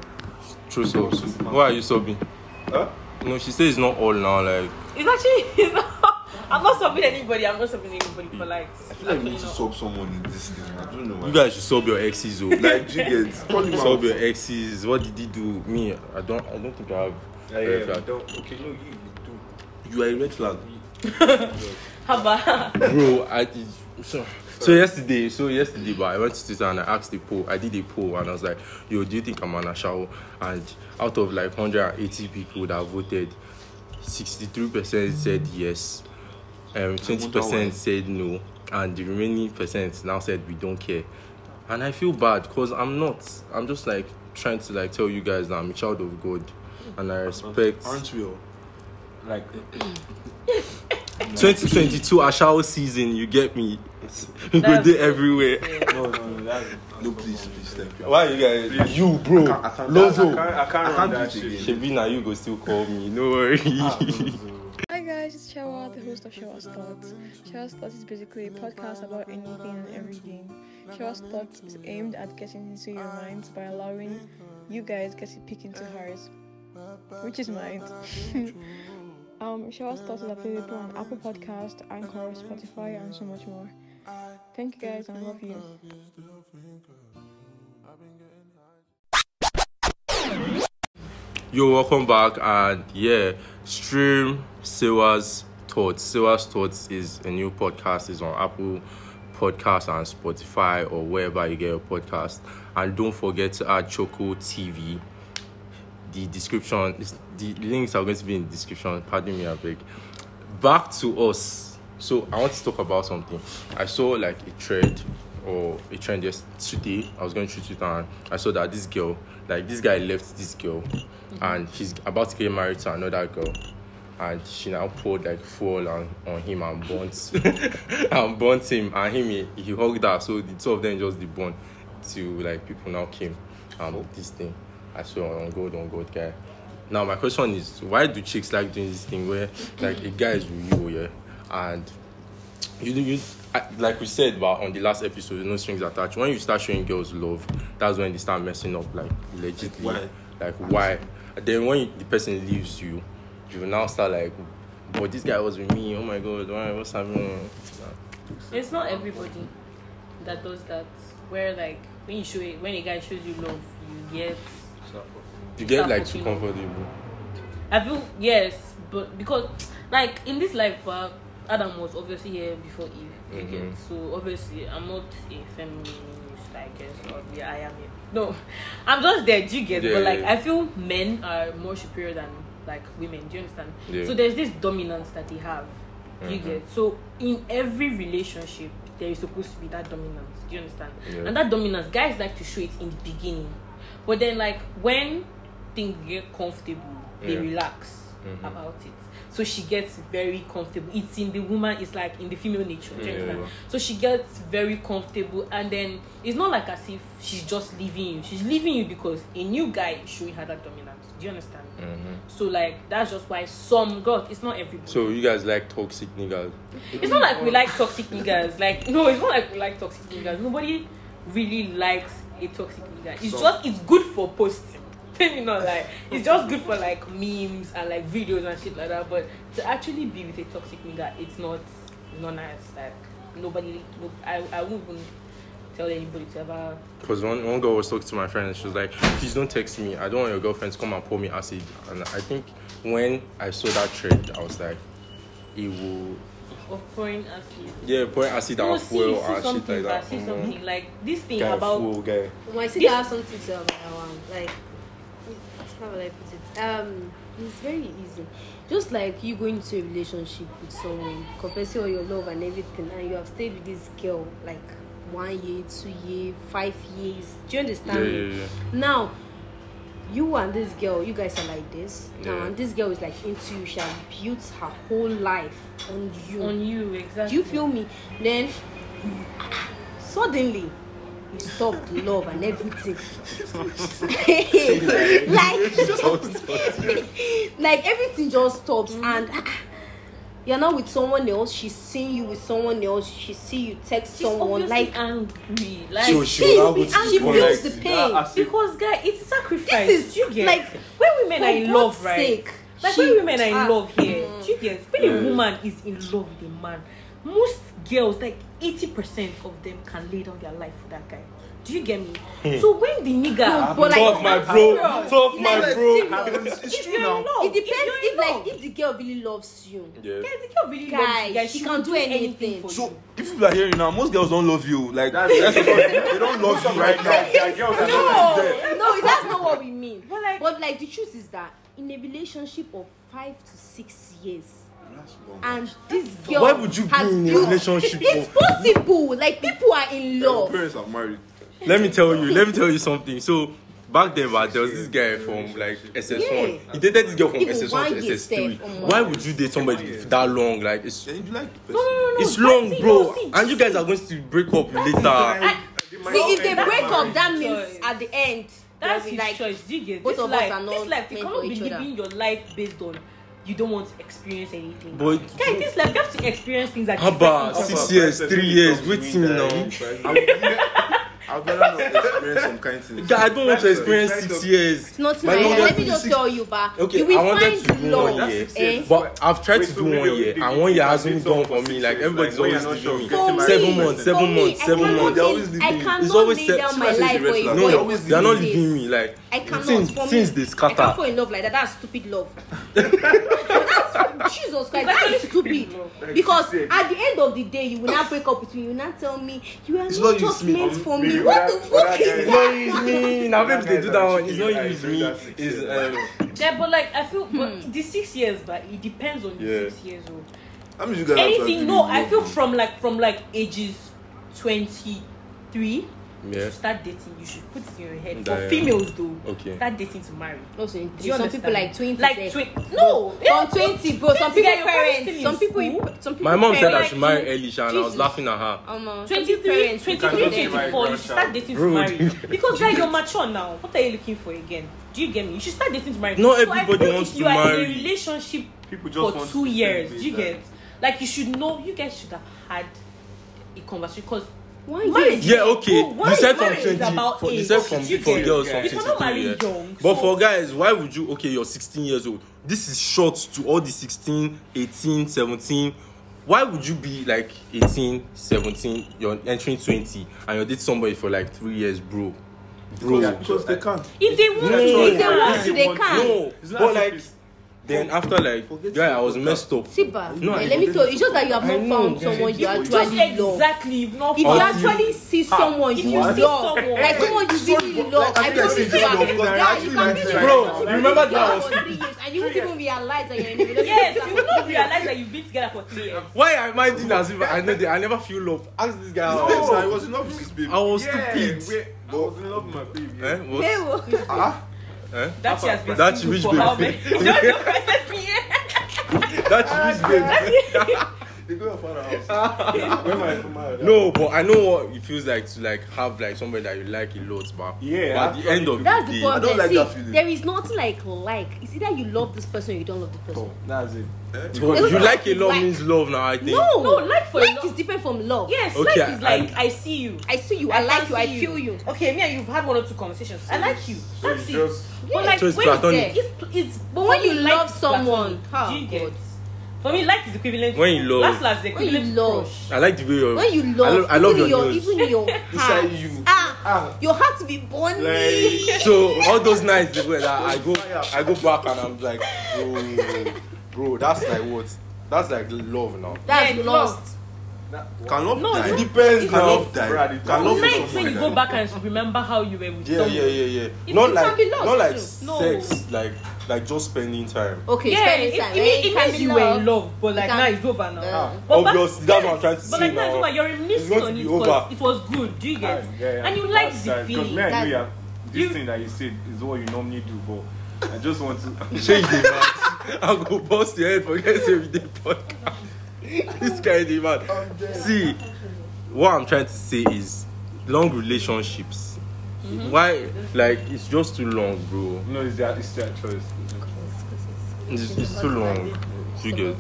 Speaker 2: True subs. Why are you subbing?
Speaker 5: Huh?
Speaker 2: No, she says it's not all now. Like
Speaker 1: It's actually. It's not, I'm not stopping anybody. I'm not stopping anybody for mm. like.
Speaker 3: I feel like we need to sub someone in this thing. I don't know. Why.
Speaker 2: you guys should sub your exes, oh.
Speaker 3: like you get
Speaker 2: sub your exes. What did he do? Me, I don't. I don't think I have.
Speaker 5: Yeah,
Speaker 2: red
Speaker 5: yeah,
Speaker 2: flag.
Speaker 5: don't. Okay, no, you, you do.
Speaker 3: You are a red flag.
Speaker 1: How about?
Speaker 2: bro i did so so yesterday so yesterday but i went to twitter and i asked the poll i did a poll and i was like yo do you think i'm an ashawo and out of like 180 people that voted 63 percent said yes um 20% said no and the remaining percent now said we don't care and i feel bad because i'm not i'm just like trying to like tell you guys that i'm a child of god and i respect
Speaker 3: Aren't we all?
Speaker 5: Like,
Speaker 2: 2022 ashawo season you get me we go
Speaker 1: That's-
Speaker 2: there everywhere
Speaker 5: no, no, no, that's.
Speaker 3: No, please, please, thank you.
Speaker 2: Why you guys? You, bro.
Speaker 3: can't- I can't-
Speaker 5: I
Speaker 2: Lonzo.
Speaker 5: can't, I can't,
Speaker 3: I can't do
Speaker 5: that
Speaker 3: it
Speaker 5: shit.
Speaker 3: again.
Speaker 2: Shebi, now you go still call me. No worry.
Speaker 5: Ah, Lonzo.
Speaker 6: Hi guys, it's Sewa, the host of Sewa's Thoughts. Sewa's Thoughts is basically a podcast about anything and everything. Sewa's Thoughts is aimed at getting into your minds by allowing you guys get to peek into hers, which is mine. um, Sewa's Thoughts is available on Apple Podcast, Anchor, Spotify, and so much more. Thank you guys, and I love you.
Speaker 2: Yo, welcome back. And yeah, stream Sewa's Thoughts. Sewa's Thoughts is a new podcast. is on Apple Podcasts and Spotify or wherever you get your podcast. And don't forget to add Choco TV. The description, the links are going to be in the description. Pardon me, I beg. Back to us. So I want to talk about something. I saw like a thread or a trend yesterday. I was going through Twitter and I saw that this girl, like this guy left this girl and he's about to get married to another girl. And she now poured like fuel on, on him and burnt and burnt him and him he, he hugged her. So the two of them just the bond till like people now came um this thing. I saw on God on God guy. Now my question is why do chicks like doing this thing where like a guy is with you, yeah, and you do you like we said but on the last episode, no strings attached. When you start showing girls love, that's when they start messing up like legitly.
Speaker 3: Why?
Speaker 2: Like why? Then when you, the person leaves you, you now start like, but this guy was with me. Oh my god, why? What's happening?
Speaker 1: It's not everybody that does that. Where like when you show it, when a guy shows you love, you get.
Speaker 2: You get like too
Speaker 1: fucking up.
Speaker 2: comfortable.
Speaker 1: I feel yes, but because like in this life, uh, Adam was obviously here before Eve. Mm
Speaker 2: -hmm.
Speaker 1: So obviously I'm not a feminist, I guess, or yeah, I am. A, no, I'm just there. Do you get?
Speaker 2: Yeah,
Speaker 1: but like
Speaker 2: yeah.
Speaker 1: I feel men are more superior than like women. Do you understand?
Speaker 2: Yeah.
Speaker 1: So there's this dominance that they have. Do you
Speaker 2: mm -hmm.
Speaker 1: get? Mm-hmm. So in every relationship, there is supposed to be that dominance. Do you understand?
Speaker 2: Yeah.
Speaker 1: And that dominance, guys like to show it in the beginning, but then like when things get comfortable, they
Speaker 2: yeah.
Speaker 1: relax
Speaker 2: mm-hmm.
Speaker 1: about it. So she gets very comfortable. It's in the woman. It's like in the female nature.
Speaker 2: Yeah.
Speaker 1: So she gets very comfortable, and then it's not like as if she's just leaving you. She's leaving you because a new guy is showing her that dominance. Do you understand?
Speaker 2: Mhm.
Speaker 1: So like that's just why some girls. It's not everybody.
Speaker 2: So you guys like toxic niggas?
Speaker 1: It's not like we like toxic niggas. Like no, it's not like we like toxic niggas. Nobody really likes a toxic nigga. It's
Speaker 3: Some.
Speaker 1: just it's good for posting. Tell me not like it's just good for like memes and like videos and shit like that. But to actually be with a toxic nigga, it's not it's not nice. Like nobody, no, I I won't even tell anybody to ever.
Speaker 2: Because one, one girl was talking to my friend and she was like, please don't text me. I don't want your girlfriend to come and pour me acid. And I think when I saw that trend, I was like, it will.
Speaker 1: Of pouring acid.
Speaker 2: Yeah, pouring acid
Speaker 1: No,
Speaker 2: and
Speaker 1: see,
Speaker 2: fuel
Speaker 1: see
Speaker 2: and shit
Speaker 1: something,
Speaker 2: like that.
Speaker 1: see
Speaker 2: Mhm.
Speaker 1: something like this thing
Speaker 5: Guy,
Speaker 1: about
Speaker 5: fool guy.
Speaker 4: Well, I see
Speaker 1: This-
Speaker 4: that has something to say about that one. Like, how will I put it? Um, it's very easy. Just like you going into a relationship with someone, confessing all your love and everything, and you have stayed with this girl like one year, two year, five years. Do you understand?
Speaker 2: Yeah, yeah, yeah.
Speaker 4: Now, you and this girl, you guys are like this. Now, and this girl is like into you. She has built her whole life on you.
Speaker 1: on you exactly.
Speaker 4: Do you feel me? Then suddenly you stop the love and everything. like, like everything just stops and you're not with someone else. She's seeing you with someone else. She see you text
Speaker 1: She's
Speaker 4: someone like
Speaker 1: angry. Like
Speaker 4: she
Speaker 2: she will now go
Speaker 4: feels
Speaker 2: to
Speaker 4: and she
Speaker 2: the
Speaker 4: feels
Speaker 3: like,
Speaker 4: the pain.
Speaker 3: that
Speaker 1: because guy, it's sacrifice.
Speaker 4: This is
Speaker 1: you get
Speaker 4: like,
Speaker 1: when women
Speaker 4: for
Speaker 1: are in
Speaker 4: God's
Speaker 1: love, right?
Speaker 4: sake,
Speaker 1: like
Speaker 4: she-
Speaker 1: when women are in
Speaker 4: ah,
Speaker 1: love here,
Speaker 4: mm.
Speaker 1: do you get when a woman is in love with a man, most girls like eighty percent of them can lay down their life for that guy. Do you get me? So when the nigga,
Speaker 4: No, but like-
Speaker 2: Talk, my bro.
Speaker 1: serious.
Speaker 2: Talk,
Speaker 4: Like,
Speaker 2: my bro.
Speaker 4: serious.
Speaker 3: It's, it's
Speaker 1: if
Speaker 3: true
Speaker 1: you're
Speaker 3: now.
Speaker 1: in love,
Speaker 4: It depends
Speaker 1: if,
Speaker 4: if, like if the girl really loves you.
Speaker 2: Yeah.
Speaker 1: guys, the girl really loves
Speaker 4: Guy,
Speaker 1: you, guys,
Speaker 4: she
Speaker 1: she
Speaker 4: can do
Speaker 1: do
Speaker 4: anything.
Speaker 1: anything for
Speaker 3: So
Speaker 1: you.
Speaker 3: if people are hearing now, most girls don't love you. Like that's, that's what, they don't love you right now.
Speaker 5: Yeah, girls are not like that.
Speaker 4: no, that's not what we mean.
Speaker 1: But like,
Speaker 4: But like the truth is that in a relationship of five to six years, and this girl
Speaker 2: Why would you be in a relationship
Speaker 4: It's possible. Like people are in
Speaker 3: Your
Speaker 4: love.
Speaker 3: parents are married.
Speaker 2: Let me tell you, let me tell you something. So back then, but there was this guy from like SS1.
Speaker 4: Yeah.
Speaker 2: He dated this girl from
Speaker 4: Even
Speaker 2: SS1
Speaker 4: one
Speaker 2: to
Speaker 4: year
Speaker 2: SS3.
Speaker 4: step, oh my
Speaker 2: Why would you date somebody that long? Like it's
Speaker 3: you like
Speaker 1: no, no, no, no.
Speaker 2: it's long,
Speaker 1: it,
Speaker 2: bro.
Speaker 1: no, see,
Speaker 2: And you guys are going to break up later.
Speaker 1: I-
Speaker 4: See, if they break up, that means
Speaker 1: Choice.
Speaker 4: at the end,
Speaker 1: That's his
Speaker 4: like,
Speaker 1: choice. Do you get
Speaker 4: both
Speaker 1: this
Speaker 4: of us
Speaker 1: life?
Speaker 4: are not
Speaker 1: this life, you
Speaker 4: for
Speaker 1: be living your life based on you don't want to experience anything.
Speaker 2: But
Speaker 1: Guy, this life you have to experience things that
Speaker 2: Haba,
Speaker 1: different
Speaker 2: six years, three years, wait till now.
Speaker 3: I'd rather not experience some kind of thing.
Speaker 2: Guy, I don't want to experience six years.
Speaker 4: It's not
Speaker 2: My
Speaker 4: nice. Let me just
Speaker 2: six-
Speaker 4: tell you, but
Speaker 2: Okay,
Speaker 4: you will
Speaker 2: I wanted
Speaker 4: find
Speaker 2: to do
Speaker 4: love.
Speaker 2: one year.
Speaker 4: eh?
Speaker 2: But I've tried
Speaker 5: Wait,
Speaker 2: to
Speaker 5: so
Speaker 2: do
Speaker 5: maybe
Speaker 2: one year, and one year hasn't
Speaker 5: something
Speaker 2: for me. Like everybody's
Speaker 5: like,
Speaker 2: always
Speaker 5: not sure,
Speaker 2: leaving me. Seven months, seven months,
Speaker 4: I
Speaker 2: seven months.
Speaker 4: I
Speaker 3: me.
Speaker 4: cannot
Speaker 2: It's always
Speaker 4: lay down my life for a
Speaker 3: red flag.
Speaker 2: No,
Speaker 4: boy
Speaker 3: They
Speaker 4: who
Speaker 3: always
Speaker 2: they are not leaving me. Like
Speaker 4: I cannot.
Speaker 2: since they
Speaker 4: I
Speaker 2: scatter.
Speaker 4: can't fall in love like that. That's stupid love. Jesus Christ, that is stupid. Because at the end of the day, you will not break up with me. You will not tell me you are
Speaker 3: It's
Speaker 4: not just
Speaker 3: me.
Speaker 4: meant
Speaker 3: Um,
Speaker 4: for me. What the fuck is
Speaker 5: guys-
Speaker 2: It's
Speaker 4: that?
Speaker 2: not use me. Now babes they do that one. It's not use me.
Speaker 5: that
Speaker 2: It's um
Speaker 1: Yeah, but like I feel,
Speaker 4: Hmm.
Speaker 1: but the six years, but it depends on the six years old.
Speaker 3: To
Speaker 1: Anything? No, I feel from like from like ages twenty three.
Speaker 2: Yeah.
Speaker 1: Should start dating. You should put it in your head.
Speaker 2: That,
Speaker 1: For
Speaker 2: yeah.
Speaker 1: females, though,
Speaker 2: okay.
Speaker 1: start dating to marry.
Speaker 4: No,
Speaker 1: so in,
Speaker 4: some
Speaker 1: understand?
Speaker 4: people like twenty.
Speaker 1: Like twenty. No,
Speaker 4: from yeah. twenty, bro. Oh,
Speaker 1: some
Speaker 4: people
Speaker 1: parents.
Speaker 4: Some people. Some people.
Speaker 2: My mom said I should marry early, and I was laughing at her.
Speaker 4: Um, uh,
Speaker 1: 23, 23, 24, you should start dating to marry. Because like you're mature now. What are you looking for again? Do you get me? You should start dating to marry.
Speaker 2: Not everybody
Speaker 1: so
Speaker 2: wants to marry.
Speaker 1: You are in a relationship
Speaker 5: people just
Speaker 1: for two years. Do you get? Like you should know. You guys should have had a conversation because
Speaker 4: Is
Speaker 2: yeah, okay.
Speaker 1: Why,
Speaker 2: you said from
Speaker 1: 20.
Speaker 2: For, you said from, for,
Speaker 1: for
Speaker 2: girls from
Speaker 1: 20
Speaker 2: years.
Speaker 1: Young,
Speaker 2: but
Speaker 1: so.
Speaker 2: for guys, why would you? Okay, you're 16 years old. This is short to all the 16, 18, 17. Why would you be like 18, 17, you're entering 20, and you're dating somebody for like three years, bro? Bro,
Speaker 3: because, because they can't.
Speaker 1: If they want
Speaker 2: no,
Speaker 1: to,
Speaker 4: if they want to, they,
Speaker 2: they,
Speaker 5: they, they
Speaker 2: can't.
Speaker 5: No, but
Speaker 2: like. Then after like,
Speaker 3: Forget
Speaker 2: guy,
Speaker 3: your
Speaker 2: I was messed up.
Speaker 4: Siba,
Speaker 2: No, I
Speaker 4: let me tell you, it's just that you have
Speaker 2: I
Speaker 4: not
Speaker 2: know,
Speaker 4: found
Speaker 2: yeah.
Speaker 4: someone you
Speaker 1: Just
Speaker 4: actually love.
Speaker 1: exactly, you've not
Speaker 4: If you actually see someone
Speaker 1: if
Speaker 4: you love,
Speaker 1: see someone-
Speaker 4: like someone you really love, I
Speaker 3: I I
Speaker 4: promise
Speaker 3: see
Speaker 4: you, ah,
Speaker 3: love,
Speaker 4: yeah, you can be in
Speaker 2: Bro, remember that
Speaker 4: someone and you won't even realize that you're in a relationship.
Speaker 1: Yes, you
Speaker 4: someone
Speaker 1: will not realize that you've been together for three years.
Speaker 2: Why am I doing as if I know that I never feel love? Ask this guy.
Speaker 3: No, it was enough with this babe.
Speaker 2: I was
Speaker 5: Yeah,
Speaker 2: stupid.
Speaker 5: I was in love with my baby.
Speaker 2: Eh? What?
Speaker 3: Ah,
Speaker 2: Eh?
Speaker 1: That she has been
Speaker 2: That
Speaker 1: single for
Speaker 2: babe.
Speaker 1: how many?
Speaker 2: That's rich babe.
Speaker 3: They go and find a house.
Speaker 5: when my married.
Speaker 2: No, but I know what it feels like to like have like somebody that you like a lot, but
Speaker 5: yeah,
Speaker 2: but at the end of
Speaker 4: that's
Speaker 2: the,
Speaker 4: the
Speaker 2: day,
Speaker 4: I
Speaker 3: don't like
Speaker 4: See,
Speaker 3: that feeling.
Speaker 4: There is nothing like like. It's either you love this person or you don't love the person.
Speaker 5: Oh, that's it. Eh?
Speaker 2: Because because you like a lot
Speaker 4: like,
Speaker 2: means love now, I think.
Speaker 4: No,
Speaker 1: no like for
Speaker 4: like is different from love.
Speaker 1: Yes,
Speaker 2: okay,
Speaker 1: like is like
Speaker 2: I,
Speaker 1: I see you,
Speaker 4: I see you, I, I like you, I feel you. you.
Speaker 1: Okay, me and you've had one or two conversations. So I like you.
Speaker 5: So
Speaker 1: that's it.
Speaker 5: Just, yeah.
Speaker 1: But like
Speaker 2: so it's
Speaker 1: when
Speaker 2: platonic.
Speaker 1: It's, it's,
Speaker 4: but when
Speaker 1: so
Speaker 4: you,
Speaker 1: you
Speaker 4: love someone,
Speaker 1: platonic,
Speaker 4: oh, God.
Speaker 1: For me, like is equivalent.
Speaker 2: When you love,
Speaker 1: last last is equivalent.
Speaker 4: When you love,
Speaker 2: I like the way you're.
Speaker 4: When you love,
Speaker 2: I, I love
Speaker 4: even
Speaker 2: your,
Speaker 4: your
Speaker 2: nose.
Speaker 4: even your heart.
Speaker 5: Inside you,
Speaker 4: ah,
Speaker 5: ah,
Speaker 4: your heart be burning.
Speaker 5: Like,
Speaker 2: so all those nights the way that I go, I go back and I'm like, bro, bro, that's like what? That's like love now.
Speaker 4: That's
Speaker 1: yeah,
Speaker 4: lost.
Speaker 3: Can love
Speaker 1: no,
Speaker 3: die?
Speaker 1: It
Speaker 2: depends.
Speaker 3: It
Speaker 2: can
Speaker 3: love die? Can love, love
Speaker 1: nights when you go back and remember how you were with
Speaker 2: yeah,
Speaker 1: someone.
Speaker 2: Yeah, yeah, yeah, yeah.
Speaker 1: It,
Speaker 2: not
Speaker 1: it
Speaker 2: like,
Speaker 1: can be lost
Speaker 2: not like
Speaker 1: too.
Speaker 2: sex, no. like. like just spending time.
Speaker 4: Okay,
Speaker 1: yeah,
Speaker 4: spending
Speaker 1: it,
Speaker 4: time.
Speaker 1: It,
Speaker 4: mean,
Speaker 1: it,
Speaker 4: it
Speaker 1: means you were in love, but like now it's over now.
Speaker 4: Uh,
Speaker 1: but
Speaker 2: obviously, that's what I'm trying to
Speaker 1: but
Speaker 2: say.
Speaker 1: But like now it's over. You're
Speaker 2: missed
Speaker 1: on it because it was good. Do you get?
Speaker 5: Yeah, yeah,
Speaker 1: and you like the feeling.
Speaker 5: Because me and you have this
Speaker 1: you,
Speaker 5: thing that you said is what you normally do, but I just want to
Speaker 2: change the math. I'll go bust your head for guys every day podcast. this kind of man. See, what I'm trying to say is long relationships Mhm. Why? Like, it's just too long, bro.
Speaker 5: No, it's their, it's their choice.
Speaker 2: It's, it's too long. You get.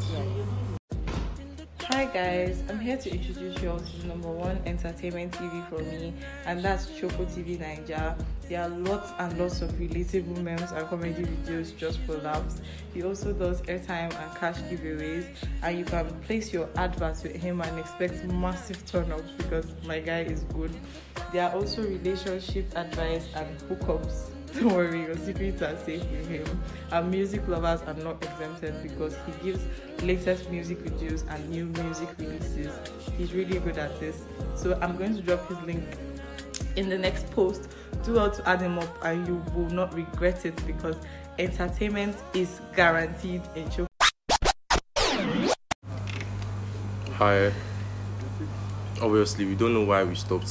Speaker 6: Guys, I'm here to introduce you all to number one entertainment TV for me, and that's Choco TV Naija. There are lots and lots of relatable memes and comedy videos just for laughs. He also does airtime and cash giveaways, and you can place your adverts with him and expect massive turn-ups because my guy is good. There are also relationship advice and hookups. Don't worry, your secrets are safe with him. And music lovers are not exempted because he gives latest music videos and new music releases. He's really good at this. So I'm going to drop his link in the next post. Do well to add him up and you will not regret it because entertainment is guaranteed in Choco.
Speaker 2: Hi. Obviously, we don't know why we stopped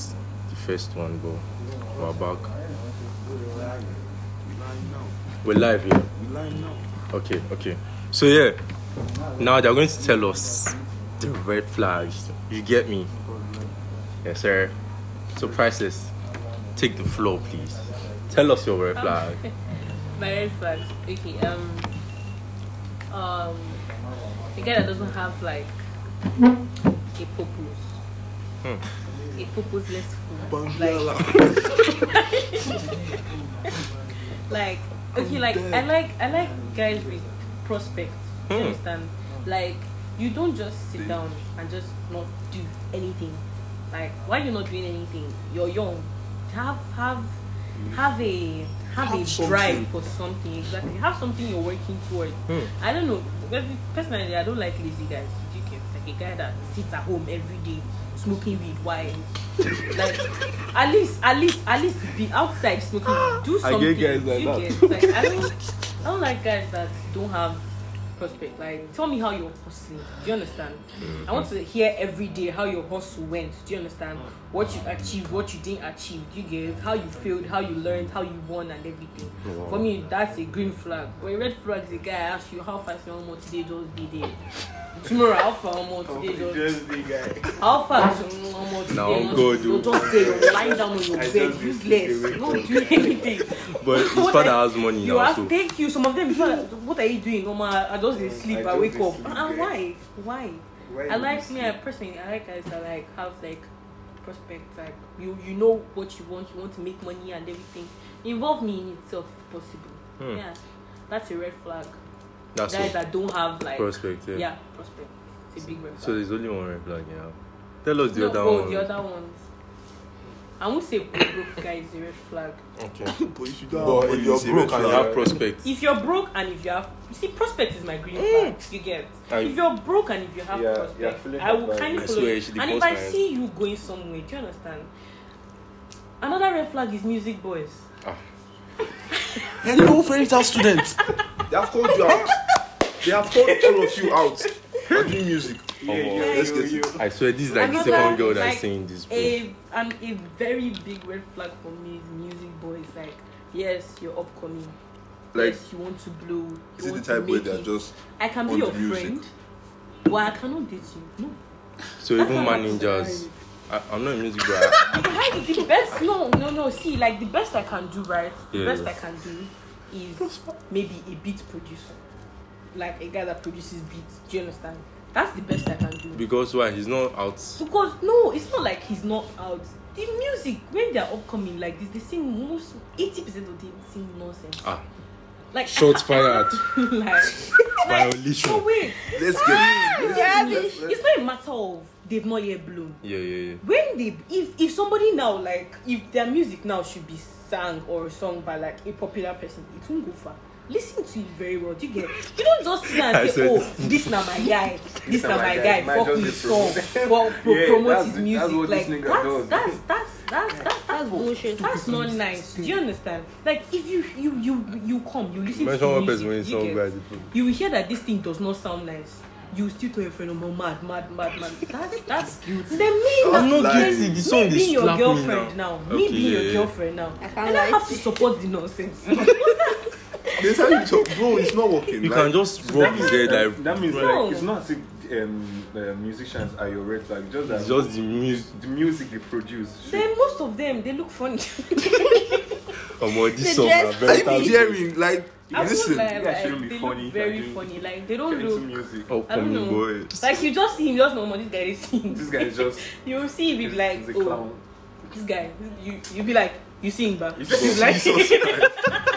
Speaker 2: the first one, but we're back. We're live here. Okay, okay. So yeah, now they're going to tell us the red flags. You get me? Yes, sir. So prices, Take the floor, please. Tell us your red flag.
Speaker 1: My red flags. Okay. Um. Um. The guy that doesn't have like a purpose.
Speaker 2: Hmm.
Speaker 1: A purposeless food. Like, like okay, like I like I like guys with prospects. You
Speaker 2: Hmm.
Speaker 1: understand? Like you don't just sit down and just not do anything. Like why you not doing anything? You're young. Have have have a have,
Speaker 3: Have
Speaker 1: a
Speaker 3: something.
Speaker 1: drive for something exactly. Have something you're working towards.
Speaker 2: Hmm.
Speaker 1: I don't know. Personally, I don't like lazy guys. You get like a guy that sits at home every day smoking weed why? Like at least at least at least be outside smoking. Do something I
Speaker 2: get guys like
Speaker 1: you
Speaker 2: that.
Speaker 1: get like I don't I don't like guys that don't have prospect. Like tell me how you're hustling. Do you understand? I want mm-hmm. to hear every day how your hustle went. Do you understand? Mm. What you achieved, what you didn't achieve. Do you get how you failed, how you learned, how you won, and everything.
Speaker 2: Wow.
Speaker 1: For me, that's a green flag. But a red flag is a guy asks you how fast you want today just be there. Tomorrow, how far more today just
Speaker 5: Just the guy.
Speaker 1: how far tomorrow more today
Speaker 2: Now,
Speaker 1: just-
Speaker 2: God,
Speaker 1: you
Speaker 2: oh.
Speaker 1: just stay lying down on your
Speaker 5: I
Speaker 1: bed, useless,
Speaker 5: sleeping
Speaker 1: not doing anything.
Speaker 2: But his father has money
Speaker 1: You
Speaker 2: now,
Speaker 1: ask,
Speaker 2: so
Speaker 1: thank you. Some of them, what are you doing? No, ma, I just dey sleep.
Speaker 5: I
Speaker 1: I, wake up.
Speaker 5: sleep,
Speaker 1: And
Speaker 5: yeah.
Speaker 1: why? Why?
Speaker 5: Why
Speaker 1: I like me. I personally, I like guys that like have like prospects. Like you, you know what you want. You want to make money and everything. Involve me in itself, if possible.
Speaker 2: Hmm.
Speaker 1: Yeah, that's a red flag.
Speaker 2: that's
Speaker 1: guys
Speaker 2: all.
Speaker 1: that don't have like
Speaker 2: Prospect, yeah.
Speaker 1: yeah, prospect. It's a big red flag.
Speaker 2: So there's only one red flag, yeah. Tell us the
Speaker 1: no,
Speaker 2: other
Speaker 1: oh,
Speaker 2: one.
Speaker 1: the other ones. I won't say broke guy is a red flag.
Speaker 2: Okay.
Speaker 3: But if you don't
Speaker 2: but if you're broke and you have prospects,
Speaker 1: If you're broke and if you have, you see, prospect is my green flag. You get.
Speaker 2: I-
Speaker 1: if you're broke and if you have
Speaker 5: Yeah,
Speaker 1: prospect,
Speaker 5: yeah,
Speaker 1: I will
Speaker 5: that vibe.
Speaker 1: kind of follow.
Speaker 2: swear,
Speaker 1: you. And if I see you going somewhere, do you understand? Another red flag is music boys. Ah.
Speaker 3: You're the whole fairy tale student. They have called you out. They have called all of you out. You're doing music.
Speaker 5: Yeah,
Speaker 2: Omo.
Speaker 5: yeah,
Speaker 3: Let's
Speaker 5: you,
Speaker 3: get
Speaker 5: you.
Speaker 2: I swear this is like the second girl that's
Speaker 1: like,
Speaker 2: saying this. Bro.
Speaker 1: A and a very big red flag for me is music boys. Like, yes, you're upcoming.
Speaker 3: Like,
Speaker 1: yes, you want to blow. You
Speaker 3: is it the type where they're just
Speaker 1: I can be your
Speaker 3: music?
Speaker 1: friend, but I cannot date you. No.
Speaker 2: So
Speaker 1: That's
Speaker 2: even
Speaker 1: not
Speaker 2: man
Speaker 1: how to
Speaker 2: ninjas,
Speaker 1: survive.
Speaker 2: I, I'm not a music guy.
Speaker 1: The best no no no see like the best i can do right the
Speaker 2: Yeah,
Speaker 1: best i can do is maybe a beat producer like a guy that produces beats do you understand That's the best I can do.
Speaker 2: Because why? He's not out.
Speaker 1: Because no, it's not like he's not out. The music when they're upcoming like this, they sing most eighty percent of them sing nonsense.
Speaker 2: Ah.
Speaker 1: Like
Speaker 2: shots fired.
Speaker 1: like
Speaker 2: violation.
Speaker 1: No wait.
Speaker 3: Let's get it.
Speaker 1: It's, it's not a matter of they've not yet blown.
Speaker 2: Yeah, yeah, yeah.
Speaker 1: When they if if somebody now like if their music now should be sang or sung by like a popular person, it won't go far. Listen to it very well. Do you get? You don't just sit and say,
Speaker 2: said,
Speaker 1: "Oh, this na my guy. This na my guy. Fuck his song. Fuck pro-
Speaker 5: yeah,
Speaker 1: promote his music."
Speaker 5: That's what
Speaker 1: Like
Speaker 5: this
Speaker 1: that's that's that's that's that's that's bullshit. That's not nice. Do you understand? Like if you you you you come, you listen to music. You
Speaker 2: song
Speaker 1: get? You will hear that this thing does not sound nice. You still tell your friend, "Oh, mad, mad, mad, mad." That's that's guilty. Then me,
Speaker 2: I'm not guilty.
Speaker 1: This
Speaker 2: song is
Speaker 1: your
Speaker 2: slapping me now.
Speaker 1: now, Me being your girlfriend now,
Speaker 4: I
Speaker 1: and I have
Speaker 4: to
Speaker 1: support the nonsense.
Speaker 3: There's how you talk, bro. It's not working.
Speaker 2: You
Speaker 3: like,
Speaker 2: can just rub his head
Speaker 5: That,
Speaker 2: like
Speaker 5: that means
Speaker 1: No.
Speaker 5: like it's not as if um, the musicians are your red flag. Just that
Speaker 2: it's just the music.
Speaker 5: the music they produce. should-
Speaker 1: then most of them they look funny.
Speaker 2: Omo, this song
Speaker 4: dress-
Speaker 2: are
Speaker 3: Are you
Speaker 2: talented.
Speaker 3: hearing? Like,
Speaker 1: I
Speaker 3: listen.
Speaker 1: lie,
Speaker 5: You
Speaker 1: like,
Speaker 5: shouldn't be
Speaker 1: they
Speaker 5: funny
Speaker 1: look very
Speaker 5: doing-
Speaker 1: funny. Like they don't look
Speaker 5: music.
Speaker 1: I don't know.
Speaker 2: boys.
Speaker 1: like you just see him, just normal. this guy is singing.
Speaker 5: This guy is just
Speaker 1: You will see him, be
Speaker 5: he's,
Speaker 1: like,
Speaker 5: he's a
Speaker 1: oh,
Speaker 5: clown.
Speaker 1: this guy. You you be like, you sing, but
Speaker 5: Jesus
Speaker 1: he's like,
Speaker 3: Christ.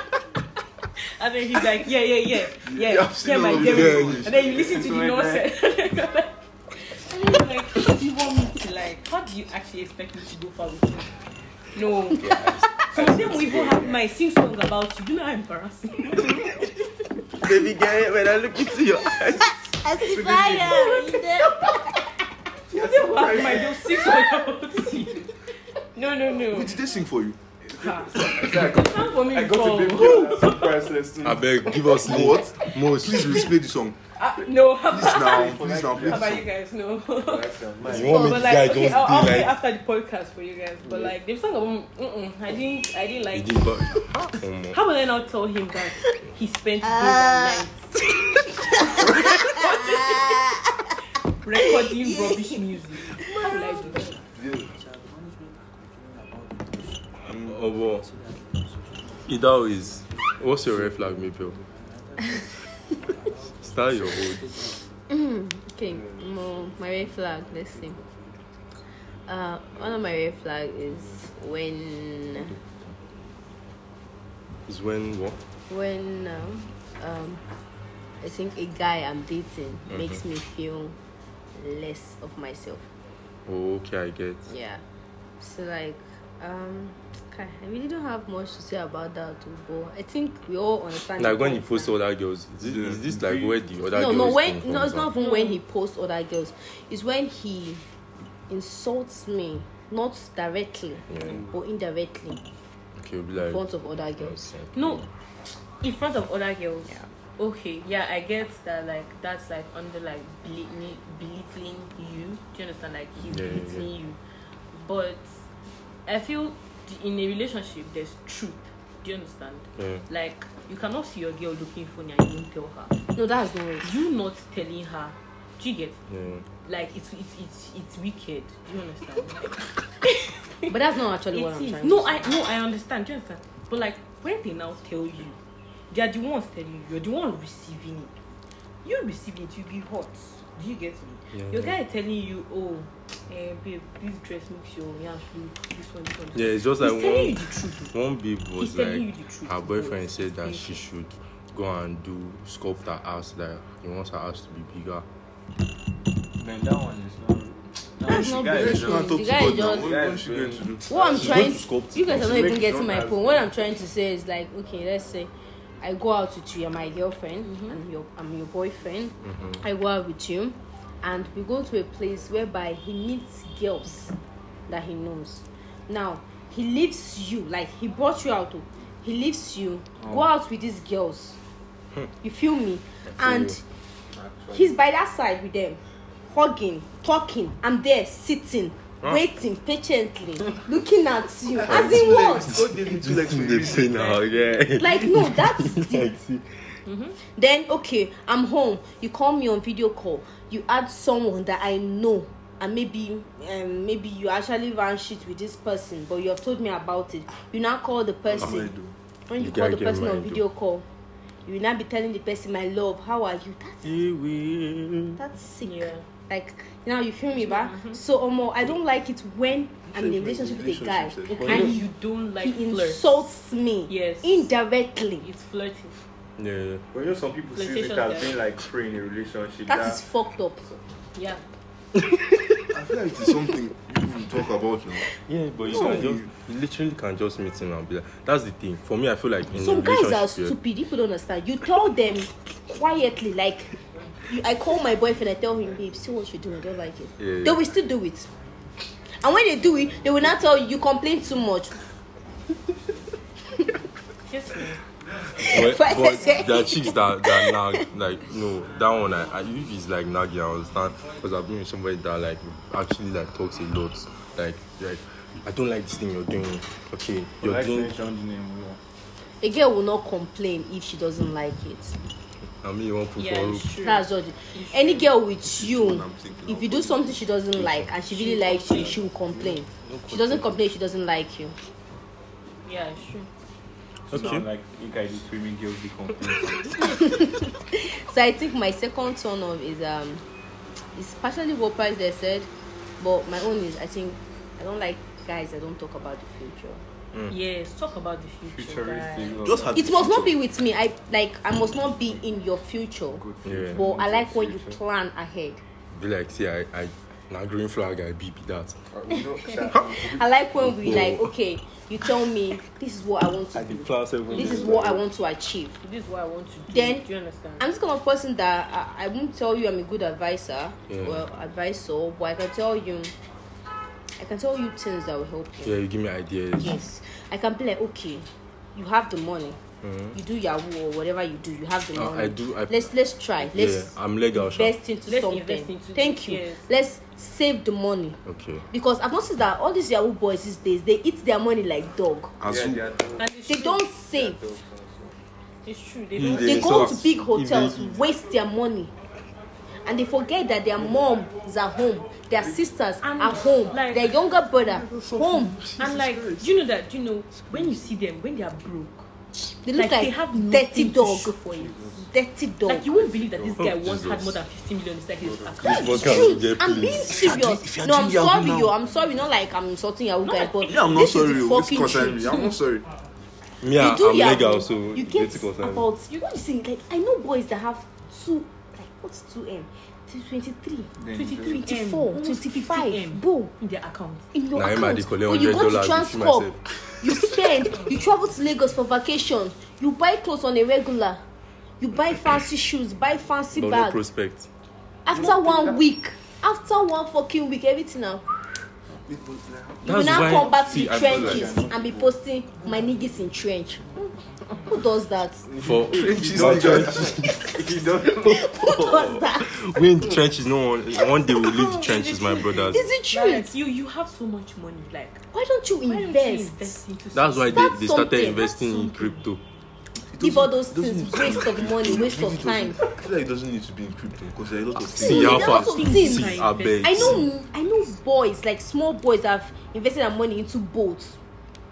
Speaker 1: And then he's like, yeah, yeah, yeah, yeah,
Speaker 3: yeah,
Speaker 1: yeah my
Speaker 2: devil.
Speaker 1: And then you listen to the nonsense. And you're like, how do you want me to like, how do you actually expect me to go far with you? No. Some of them will even have my sing song about you. Do you know how embarrassing?
Speaker 2: Baby girl, when I look into your eyes.
Speaker 1: I see fire. They will have my sing song about you. No, no, no.
Speaker 3: Wait, did they sing for you?
Speaker 1: Ha.
Speaker 5: Exactly.
Speaker 1: Time for me
Speaker 5: I got a
Speaker 1: before.
Speaker 5: baby girl so priceless too.
Speaker 2: I beg, give us link.
Speaker 3: What?
Speaker 2: Most.
Speaker 3: Please, please play the song.
Speaker 1: Ah, no, how
Speaker 3: Please
Speaker 1: about,
Speaker 3: now, please now, play
Speaker 1: how about you guys? No.
Speaker 5: That's.
Speaker 2: You want me
Speaker 1: but
Speaker 2: to
Speaker 1: like, okay,
Speaker 2: just
Speaker 1: I'll, I'll
Speaker 2: be
Speaker 1: play
Speaker 2: like.
Speaker 1: after the podcast for you guys. But like, they've sung about, mm-mm, I didn't, I didn't
Speaker 2: He
Speaker 1: like.
Speaker 2: did, but Omo.
Speaker 1: How will I now tell him that he spent days and nights recording rubbish music? How will I do that?
Speaker 2: Omo. Either is. What's your red flag, Mabel? Start your own.
Speaker 4: Okay, mo- my red flag. Let's see. Uh, one of my red flag is when
Speaker 2: Is when what?
Speaker 4: when um, um I think a guy I'm dating makes me feel less of myself.
Speaker 2: Oh, okay, I get.
Speaker 4: Yeah. So like um okay, I really don't have much to say about that too, but I think we all understand.
Speaker 2: Like when he
Speaker 4: posts
Speaker 2: post
Speaker 4: now.
Speaker 2: other girls, is, it, is this like where the other
Speaker 4: no,
Speaker 2: girls
Speaker 4: no,
Speaker 2: come
Speaker 4: when no, it's
Speaker 2: fam?
Speaker 4: not even when he posts other girls. It's when he insults me, not directly,
Speaker 2: Yeah.
Speaker 4: but indirectly
Speaker 2: Okay, be
Speaker 4: in front of other girls.
Speaker 1: No, in front of other girls. Okay, yeah, I get that. Like that's like under like belittling, belittling you. Do you understand? Like he's
Speaker 2: Yeah, yeah,
Speaker 1: belittling you, but I feel the, in a relationship there's truth. Do you understand?
Speaker 2: Yeah.
Speaker 1: Like you cannot see your girl looking funny and you don't tell her.
Speaker 4: No, that's not it.
Speaker 1: You not telling her. Do you get?
Speaker 2: Yeah.
Speaker 1: Like it's it's it's it's wicked. Do you understand?
Speaker 4: But that's not actually what
Speaker 1: it
Speaker 4: I'm
Speaker 1: is.
Speaker 4: trying
Speaker 1: No,
Speaker 4: to say.
Speaker 1: I no, I understand. Do you understand? But like when they now tell you, they are the ones telling you. You're the one receiving it. You receiving it, you be hot. Do you get me?
Speaker 2: Yeah,
Speaker 1: Your
Speaker 2: yeah.
Speaker 1: guy telling you, oh, eh, babe, this dress makes your yash look this one, this one. This
Speaker 2: Yeah, it's just
Speaker 1: He's
Speaker 2: like
Speaker 1: telling you
Speaker 2: one,
Speaker 1: the truth.
Speaker 2: one babe was
Speaker 1: He's telling you
Speaker 2: like,
Speaker 1: the truth.
Speaker 2: her boyfriend
Speaker 1: Yes.
Speaker 2: said that
Speaker 1: Yes.
Speaker 2: she should go and do sculpt her ass, that he wants her ass to be bigger.
Speaker 5: Then that one is not.
Speaker 4: That's not
Speaker 5: guy is
Speaker 3: not
Speaker 4: The
Speaker 3: talk
Speaker 4: guy
Speaker 3: to
Speaker 4: is
Speaker 3: God now.
Speaker 4: just.
Speaker 3: What what is she going to do?
Speaker 4: What I'm
Speaker 3: She's
Speaker 4: trying,
Speaker 3: to sculpt
Speaker 4: you guys are not even getting my point. What I'm trying to say is like, okay, let's say I go out with you, you're my girlfriend, and your I'm your boyfriend. I go out with you, and we go to a place whereby he meets girls that he knows. Now he leaves you, like he brought you out. oh. He leaves you, go out with these girls. You feel me? And he's by that side with them, hugging, talking. I'm there sitting, waiting patiently, looking at you. As in what?
Speaker 3: God you two legs
Speaker 2: They say now, yeah.
Speaker 4: Like no, that's the
Speaker 2: Like, see,
Speaker 4: then okay i'm home. You call me on video call. You add someone that i know and maybe um, maybe you actually ran shit with this person but you have told me about it. You now call the person.
Speaker 3: Mind though.
Speaker 4: when you
Speaker 2: You
Speaker 4: call the person on
Speaker 2: mind,
Speaker 4: video call you will now be telling the person my love how are you? That's
Speaker 2: he
Speaker 4: that's sick.
Speaker 1: Yeah.
Speaker 4: Like now you feel me ba mm-hmm. so omo i don't like it when i'm in a relationship with a guy
Speaker 3: Relationship,
Speaker 1: But
Speaker 4: and
Speaker 1: you don't like
Speaker 4: he
Speaker 1: flirt.
Speaker 4: insults me
Speaker 1: Yes.
Speaker 4: indirectly
Speaker 1: It's flirting.
Speaker 2: Yeah.
Speaker 5: But you know, some people see it as
Speaker 1: guy.
Speaker 5: being like free in a relationship.
Speaker 4: that is fucked up
Speaker 1: Yeah.
Speaker 3: I feel like it's something you can talk about now.
Speaker 2: Yeah, but you,
Speaker 3: No.
Speaker 2: can just, you literally can just meet him and be like, that's the thing. For me, I feel like in
Speaker 4: some
Speaker 2: a
Speaker 4: guys are
Speaker 2: relationship, yeah,
Speaker 4: stupid people don't understand you tell them quietly like you, i call my boyfriend i tell him babe see what you're doing i don't like it
Speaker 2: Yeah.
Speaker 4: they will still do it and when they do it they will not tell you you complain too much
Speaker 1: Kiss me.
Speaker 2: But,
Speaker 4: But-
Speaker 2: but there are chicks that, that nag, like, no, that one, I, I if it's like naggy, I understand. Because I've been with somebody that, like, actually, like, talks a lot. Like, like, I don't like this thing you're doing. Okay, you're
Speaker 5: like
Speaker 2: doing,
Speaker 5: mention the name. Yeah.
Speaker 4: a girl will not complain if she doesn't like it
Speaker 2: I mean, you want to
Speaker 1: Yeah,
Speaker 2: for
Speaker 1: it's true.
Speaker 4: that's just it. any girl with you
Speaker 3: what I'm thinking
Speaker 4: if you do something she doesn't like and she really likes you she will complain she doesn't complain she doesn't like you
Speaker 1: Yeah, it's true.
Speaker 5: Okay.
Speaker 2: Okay.
Speaker 5: like you guys, the swimming girls, be complaining.
Speaker 4: So I think my second turn off is um it's partially what price they said, but my own is I think I don't like guys that don't talk about the future. Mm.
Speaker 1: Yes, talk about the future. guys.
Speaker 5: Futuristic.
Speaker 3: Just
Speaker 4: It
Speaker 3: the
Speaker 4: must not be with me. I like I must not be in your future.
Speaker 2: Yeah.
Speaker 4: But I like when you plan ahead.
Speaker 2: Be like, see, I, I, now green flag, I be be that.
Speaker 4: I like when we like okay, you tell me this is what I want to
Speaker 5: I did
Speaker 4: do.
Speaker 5: plan
Speaker 4: This is
Speaker 5: years
Speaker 4: what I want to achieve.
Speaker 1: This is what I want to do.
Speaker 4: Then-
Speaker 1: do you understand?
Speaker 4: I'm this kind of person that I, I won't tell you I'm a good advisor,
Speaker 2: Yeah.
Speaker 4: well advisor, but I can tell you I can tell you things that will help you.
Speaker 2: Yeah, you give me ideas.
Speaker 4: Yes, I can be like, okay, you have the money, you do Yahoo or whatever you do, you have the
Speaker 2: Uh,
Speaker 4: money.
Speaker 2: I do. I,
Speaker 4: Let's let's try. Let's
Speaker 2: yeah, I'm legal. sha.
Speaker 4: invest into
Speaker 1: Let's
Speaker 4: something.
Speaker 1: invest into
Speaker 4: Thank you.
Speaker 1: yes.
Speaker 4: Let's save the money
Speaker 2: Okay.
Speaker 4: because I've noticed that all these Yahoo boys these days they eat their money like dog.
Speaker 3: As
Speaker 5: Yeah,
Speaker 3: who?
Speaker 5: they.
Speaker 1: And
Speaker 4: They don't save.
Speaker 1: It's true. They don't.
Speaker 2: they-
Speaker 4: They go to big hotels, waste their money. And they forget that their mom is at home, their sisters
Speaker 1: And,
Speaker 4: are home,
Speaker 1: like-
Speaker 4: their younger brother home.
Speaker 1: And like, do you know that? Do you know when you see them when they are broke,
Speaker 4: They look
Speaker 1: like,
Speaker 4: like,
Speaker 1: they have
Speaker 4: dirty dog.
Speaker 1: for it.
Speaker 4: Dirty dog.
Speaker 1: Like you won't believe that this oh, guy
Speaker 2: Oh,
Speaker 1: once had more than 50 million inside his account.
Speaker 2: This
Speaker 4: It's
Speaker 2: podcast
Speaker 4: truth.
Speaker 2: get
Speaker 4: I'm being serious.
Speaker 3: if you're
Speaker 4: No, I'm sorry,
Speaker 3: now-
Speaker 4: yo. I'm sorry. Not like I'm insulting Yahoo guy, but
Speaker 3: Yeah, I'm not
Speaker 4: this
Speaker 3: sorry.
Speaker 4: is the fucking
Speaker 3: concern
Speaker 4: truth.
Speaker 3: I'm not sorry.
Speaker 2: Me, I,
Speaker 4: You do
Speaker 2: I'm
Speaker 4: Yahoo,
Speaker 2: legal, so
Speaker 4: you get about you know you see like I know boys that have two like what's two m. 23,
Speaker 5: Then
Speaker 1: 23 M,
Speaker 4: 24,
Speaker 1: almost
Speaker 4: 25,
Speaker 1: 50 M
Speaker 4: boom,
Speaker 1: in their account.
Speaker 4: in your
Speaker 2: Nah,
Speaker 4: account. When you go to
Speaker 2: $100 to feel
Speaker 4: Transcorp, you spend, you travel to Lagos for vacation, you buy clothes on a regular, you buy fancy shoes, buy fancy
Speaker 2: But no
Speaker 4: bag.
Speaker 2: prospect.
Speaker 4: After one week, after one fucking week, everything now. You will now come back to the
Speaker 2: feel like-
Speaker 4: trenches and be posting my niggas in trench. Who does that?
Speaker 2: For
Speaker 3: Trenches,
Speaker 2: Not
Speaker 3: nigga.
Speaker 5: You don't
Speaker 4: Who does that?
Speaker 2: we in the trenches, no one. One day we'll leave the trenches, my brothers.
Speaker 4: Is it true?
Speaker 1: Like, you you have so much money. Like
Speaker 4: Why don't you
Speaker 1: why don't you
Speaker 4: invest?
Speaker 1: invest into
Speaker 2: That's why they, they started
Speaker 4: something.
Speaker 2: investing in crypto.
Speaker 4: Give all those things waste of money, waste of time.
Speaker 3: I feel like it doesn't need to be in crypto because there are a lot of
Speaker 2: See
Speaker 3: things.
Speaker 2: how
Speaker 4: there are
Speaker 2: far.
Speaker 4: lots of things.
Speaker 2: See, I beg.
Speaker 4: I know, I know boys like small boys have invested their money into boats.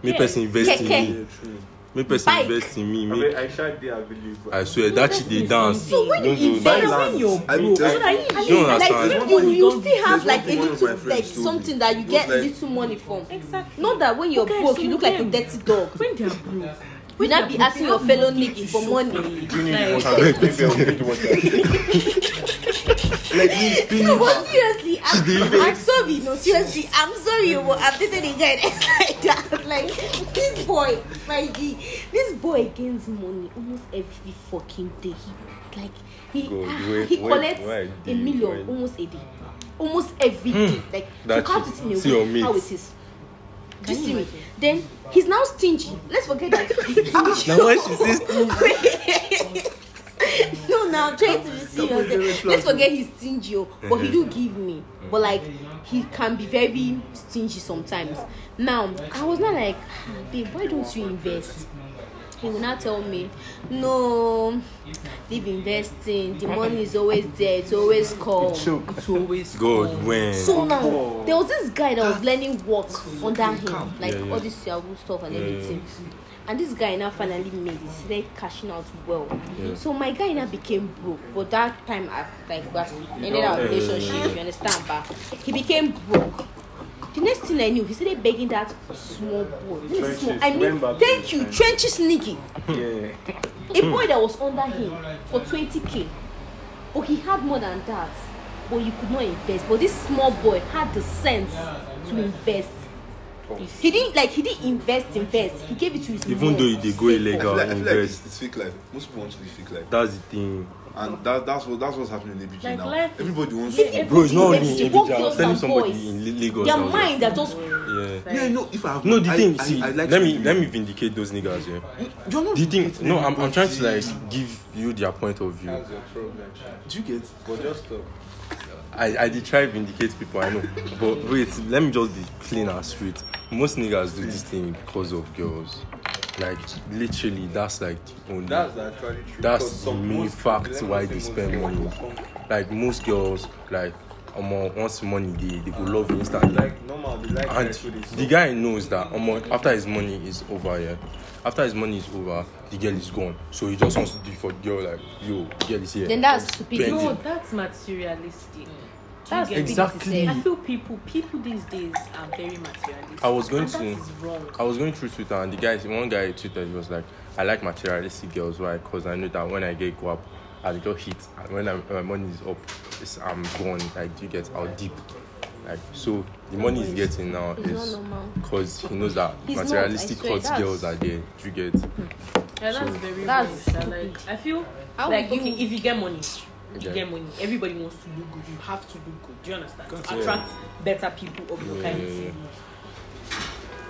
Speaker 2: Me
Speaker 1: Yeah.
Speaker 2: person invest in
Speaker 4: Keke.
Speaker 2: me. Me person invest in me.
Speaker 5: I
Speaker 2: Me.
Speaker 5: mean, I I
Speaker 2: I swear that shit they dance.
Speaker 1: So
Speaker 4: when
Speaker 2: Don't
Speaker 4: you invest,
Speaker 1: when you're
Speaker 3: land. I mean,
Speaker 1: so that you
Speaker 2: You
Speaker 4: like
Speaker 2: understand.
Speaker 4: you, you, you still have like a little like something that you get
Speaker 3: like-
Speaker 4: little money from.
Speaker 1: exactly.
Speaker 4: Not that when you're
Speaker 1: Okay,
Speaker 4: broke,
Speaker 1: so
Speaker 4: you look like a dirty dog.
Speaker 1: when they are broke,
Speaker 4: You not be asking your fellow niggas for money.
Speaker 5: I I you?
Speaker 3: Like he's pinning
Speaker 4: No, but seriously, I'm, I'm sorry. No, seriously, I'm sorry. But I've dated a guy that's like that. Like this boy, G, this boy gains money almost every fucking day. He like he
Speaker 2: God,
Speaker 4: ah,
Speaker 2: wait,
Speaker 4: he
Speaker 2: wait,
Speaker 4: collects
Speaker 2: why
Speaker 4: a
Speaker 2: do you
Speaker 4: million
Speaker 2: find-
Speaker 4: almost a day, almost every day. Like to
Speaker 2: That
Speaker 4: count
Speaker 2: shit.
Speaker 4: it in a
Speaker 2: See
Speaker 4: way, how it is. Do you see me? Then he's now stingy. Let's forget that he's stingy.
Speaker 2: Now when she says
Speaker 4: no, now I'm trying to be serious. Let's forget he's stingy, oh, but he do give me. But like he can be very stingy sometimes. Now I was not like, "Ah, babe, why don't you invest? He will not tell me, no, leave investing. The money is always there. It's always come.
Speaker 1: It's always
Speaker 2: God when
Speaker 4: So now there was this guy that was learning work under him, like
Speaker 2: Yeah, yeah.
Speaker 4: all this Yahoo stuff and
Speaker 2: Yeah,
Speaker 4: everything. And this guy now finally made it, started cashing out well.
Speaker 2: Yeah.
Speaker 4: So my guy now became broke, but that time I like was ended our
Speaker 2: Yeah, yeah,
Speaker 4: relationship. You understand? But he became broke. The next thing I knew, he started begging that small boy. When I small, I mean, thank you, trenches sneaky.
Speaker 5: Yeah.
Speaker 4: A boy that was under him for 20k. But he had more than that. But you could not invest. But this small boy had the sense to invest. He didn't like he didn't invest invest. He gave it to his
Speaker 2: Even
Speaker 4: mom.
Speaker 2: though he did
Speaker 3: go
Speaker 2: illegal,
Speaker 3: I feel, I feel like it's, it's fake life. Most people want to be fake life.
Speaker 2: That's the thing.
Speaker 3: And that, that's what that's what's happening in the
Speaker 1: like
Speaker 3: now.
Speaker 1: Life,
Speaker 3: Everybody wants to
Speaker 2: Bro, it's not only in Abidjan. I was telling somebody
Speaker 4: boys,
Speaker 2: in Lagos.
Speaker 4: Their mind are just
Speaker 2: Yeah.
Speaker 3: Yeah, no, if I have
Speaker 2: No, the
Speaker 3: I,
Speaker 2: thing
Speaker 3: I,
Speaker 2: see,
Speaker 3: I, I like
Speaker 2: let me let me vindicate those niggas, yeah.
Speaker 3: You're not
Speaker 2: the thing no, I'm I'm trying to like give you their point of view.
Speaker 5: That's your problem.
Speaker 3: Do you get?
Speaker 5: But just stop.
Speaker 2: I, I did try vindicate people, I know. But wait, let me just be plain and straight. Most niggas do this thing because of girls. Like literally, that's like the only.
Speaker 5: That's actually true.
Speaker 2: That's the main fact why they spend money. Like most girls, like um, once money they they go love you instantly.
Speaker 5: Like normal, they like
Speaker 2: and
Speaker 5: guys who they
Speaker 2: the guy knows that um, after his money is over, yeah. after his money is over, the girl is gone. So he just wants to do for the girl, like, yo, girl is here.
Speaker 4: Then that's stupid.
Speaker 1: No, that's materialistic.
Speaker 4: That's
Speaker 2: exactly.
Speaker 1: I feel people, people these days are very materialistic.
Speaker 2: I was going
Speaker 1: and
Speaker 2: to,
Speaker 1: Wrong.
Speaker 2: I was going through Twitter, and the guy, one guy tweeted, he was like, I like materialistic girls, why? Right? Because I know that when I get go up, I'll just hit, and when I, my money is up, it's, I'm gone. Like, do you get out deep. Like, so the money he's getting now is because he knows that
Speaker 4: He's
Speaker 2: materialistic
Speaker 4: I
Speaker 2: hot girls are there. Do you get?
Speaker 1: Yeah, that's very
Speaker 4: That's
Speaker 1: wrong. Like I feel
Speaker 4: How
Speaker 1: like
Speaker 4: would
Speaker 1: okay,
Speaker 4: you-
Speaker 1: if you get money, if
Speaker 2: Yeah.
Speaker 1: get money, everybody wants to look good. You have to look good. Do you understand?
Speaker 3: Gotcha.
Speaker 1: To attract better people of your
Speaker 2: Yeah,
Speaker 1: kind.
Speaker 2: yeah, yeah.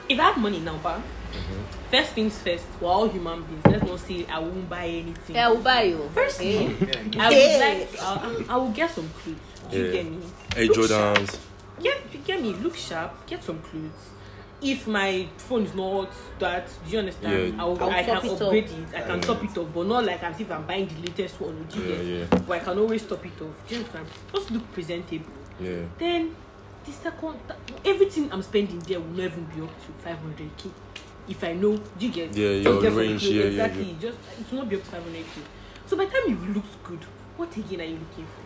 Speaker 1: If I have money now, but
Speaker 2: Mm-hmm.
Speaker 1: first things first, we're all human beings. Let's not say I won't buy anything.
Speaker 4: Yeah, I will buy you.
Speaker 1: First
Speaker 4: Eh?
Speaker 1: I would like to, I, I will get some clothes. Do you
Speaker 2: Yeah.
Speaker 1: get me?
Speaker 2: Hey, Jordans.
Speaker 1: Get, you get me? Look sharp. Get some clothes. If my phone is not that, do you understand?
Speaker 2: Yeah.
Speaker 1: I, will,
Speaker 4: I'll
Speaker 1: I can
Speaker 4: top it up.
Speaker 1: upgrade it. I can
Speaker 2: Yeah.
Speaker 1: top it off, but not like as if I'm buying the latest one. Do you
Speaker 2: Yeah,
Speaker 1: get?
Speaker 2: yeah.
Speaker 1: But I can always top it off. Do you understand? Just look presentable.
Speaker 2: Yeah.
Speaker 1: Then the second, everything I'm spending there will not even be up to 500k. If I know, do you get?
Speaker 2: Yeah,
Speaker 1: Just
Speaker 2: your
Speaker 1: get some
Speaker 2: range,
Speaker 1: clothes,
Speaker 2: yeah, yeah,
Speaker 1: exactly.
Speaker 2: yeah.
Speaker 1: Just it will not be up to 500k. So by the time you've looked good, what again are you looking for?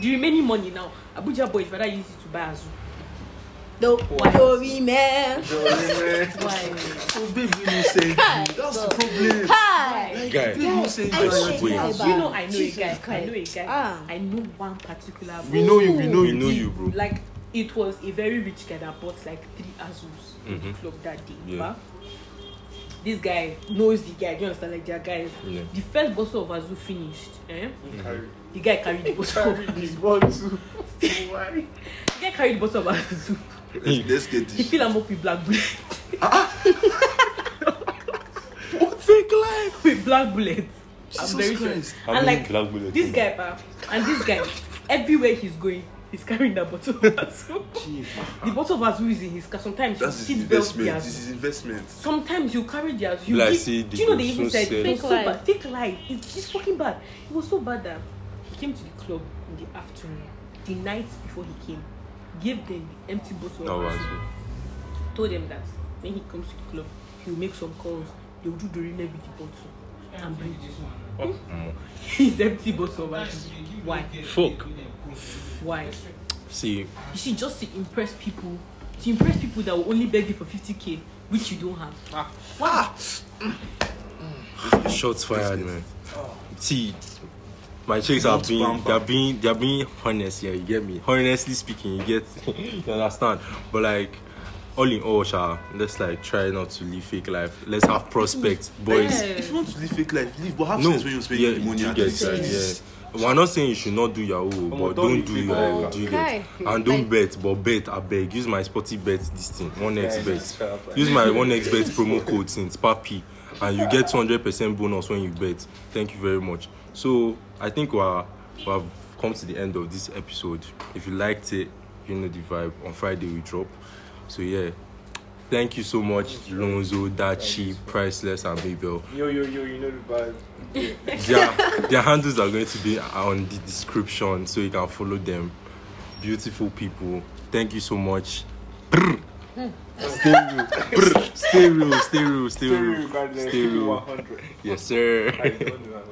Speaker 1: The remaining money now, Abuja boys rather use it to buy a zoo.
Speaker 4: No, Joey man.
Speaker 1: Why?
Speaker 3: Oh, baby, no saying
Speaker 4: Hi,
Speaker 3: That's the
Speaker 4: bro.
Speaker 3: problem.
Speaker 4: Hi.
Speaker 2: Guy.
Speaker 3: Baby, no saying
Speaker 4: I
Speaker 3: you
Speaker 4: know
Speaker 3: are
Speaker 4: guy,
Speaker 1: You know, I know
Speaker 4: Jesus
Speaker 1: a guy. I know a guy.
Speaker 4: Ah.
Speaker 1: I know one particular.
Speaker 3: We know you. We know
Speaker 2: We
Speaker 3: you.
Speaker 2: know you, bro.
Speaker 1: Like it was a very rich guy that bought like three Azus in the
Speaker 2: Mhm.
Speaker 1: club that day.
Speaker 2: Yeah.
Speaker 1: ba? This guy knows the guy. Do you understand? Like their guys.
Speaker 2: Yeah.
Speaker 1: The first bottle of Azu finished. Eh? The guy carried the bottle.
Speaker 5: Carry. Why?
Speaker 1: the guy carried the bottle of Azu.
Speaker 3: Let's, let's get
Speaker 1: He fill am up with black bullet.
Speaker 3: What fake life?
Speaker 1: with black bullets. I'm
Speaker 3: Jesus
Speaker 1: very sure.
Speaker 3: Christ.
Speaker 1: And like
Speaker 2: black bullets
Speaker 1: this guy, pa, and this guy, everywhere he's going, he's carrying that bottle of Azu. the bottle of Azu is in his car. Sometimes
Speaker 3: That's
Speaker 1: he
Speaker 3: his
Speaker 1: seat belts the
Speaker 3: investment. This is investment.
Speaker 1: Sometimes you carry the Azu.
Speaker 2: Like,
Speaker 1: give- do you know they even
Speaker 2: so
Speaker 1: said
Speaker 4: Fake life.
Speaker 1: Fake life. It's, it's fucking bad. It was so bad that came to the club in the afternoon, the night before he came, gave them the empty bottle
Speaker 2: Oh,
Speaker 1: of
Speaker 2: was
Speaker 1: Told them that when he comes to the club, he will make some calls. They will do the relay with the bottle and bring it to him.
Speaker 2: Oh, mm.
Speaker 1: His empty bottle of Azu. Why?
Speaker 2: Fuck.
Speaker 1: Why?
Speaker 2: See,
Speaker 1: You see, just to impress people, to impress people that will only beg you for 50k, which you don't have. Why?
Speaker 2: shots fired, man. See, my chicks are being they're being they're being honest yeah you get me? Honestly speaking you get you understand? But like all in all sha, let's like try not to live fake life. Let's have prospects boys.
Speaker 3: If you want to live fake life, live, but have
Speaker 2: no.
Speaker 3: sense when you're spending
Speaker 2: yeah
Speaker 3: the money.
Speaker 2: you get that? yeah. We're not saying you should not do yahoo but
Speaker 5: don't
Speaker 2: don't do yahoo
Speaker 5: life.
Speaker 2: do you get? And don't
Speaker 4: Like-
Speaker 2: bet but bet I beg. Use my sporty bet this thing one x
Speaker 5: Yeah,
Speaker 2: bet.
Speaker 5: like-
Speaker 2: use my one x bet promo code since papi and you get 200 percent bonus when you bet. Thank you very much. So i think we are we have come to the end of this episode. If you liked it you know the vibe. On friday we drop. So yeah. Thank you so much lonzo Dacci priceless and mabel
Speaker 5: Yo, yo, yo, you know the vibe.
Speaker 2: their, their handles are going to be on the description so you can follow them. Beautiful people. Thank you so much. Stay real. Stay real stay real stay
Speaker 5: Stay real.
Speaker 2: real stay real. yes sir.
Speaker 5: I don't know.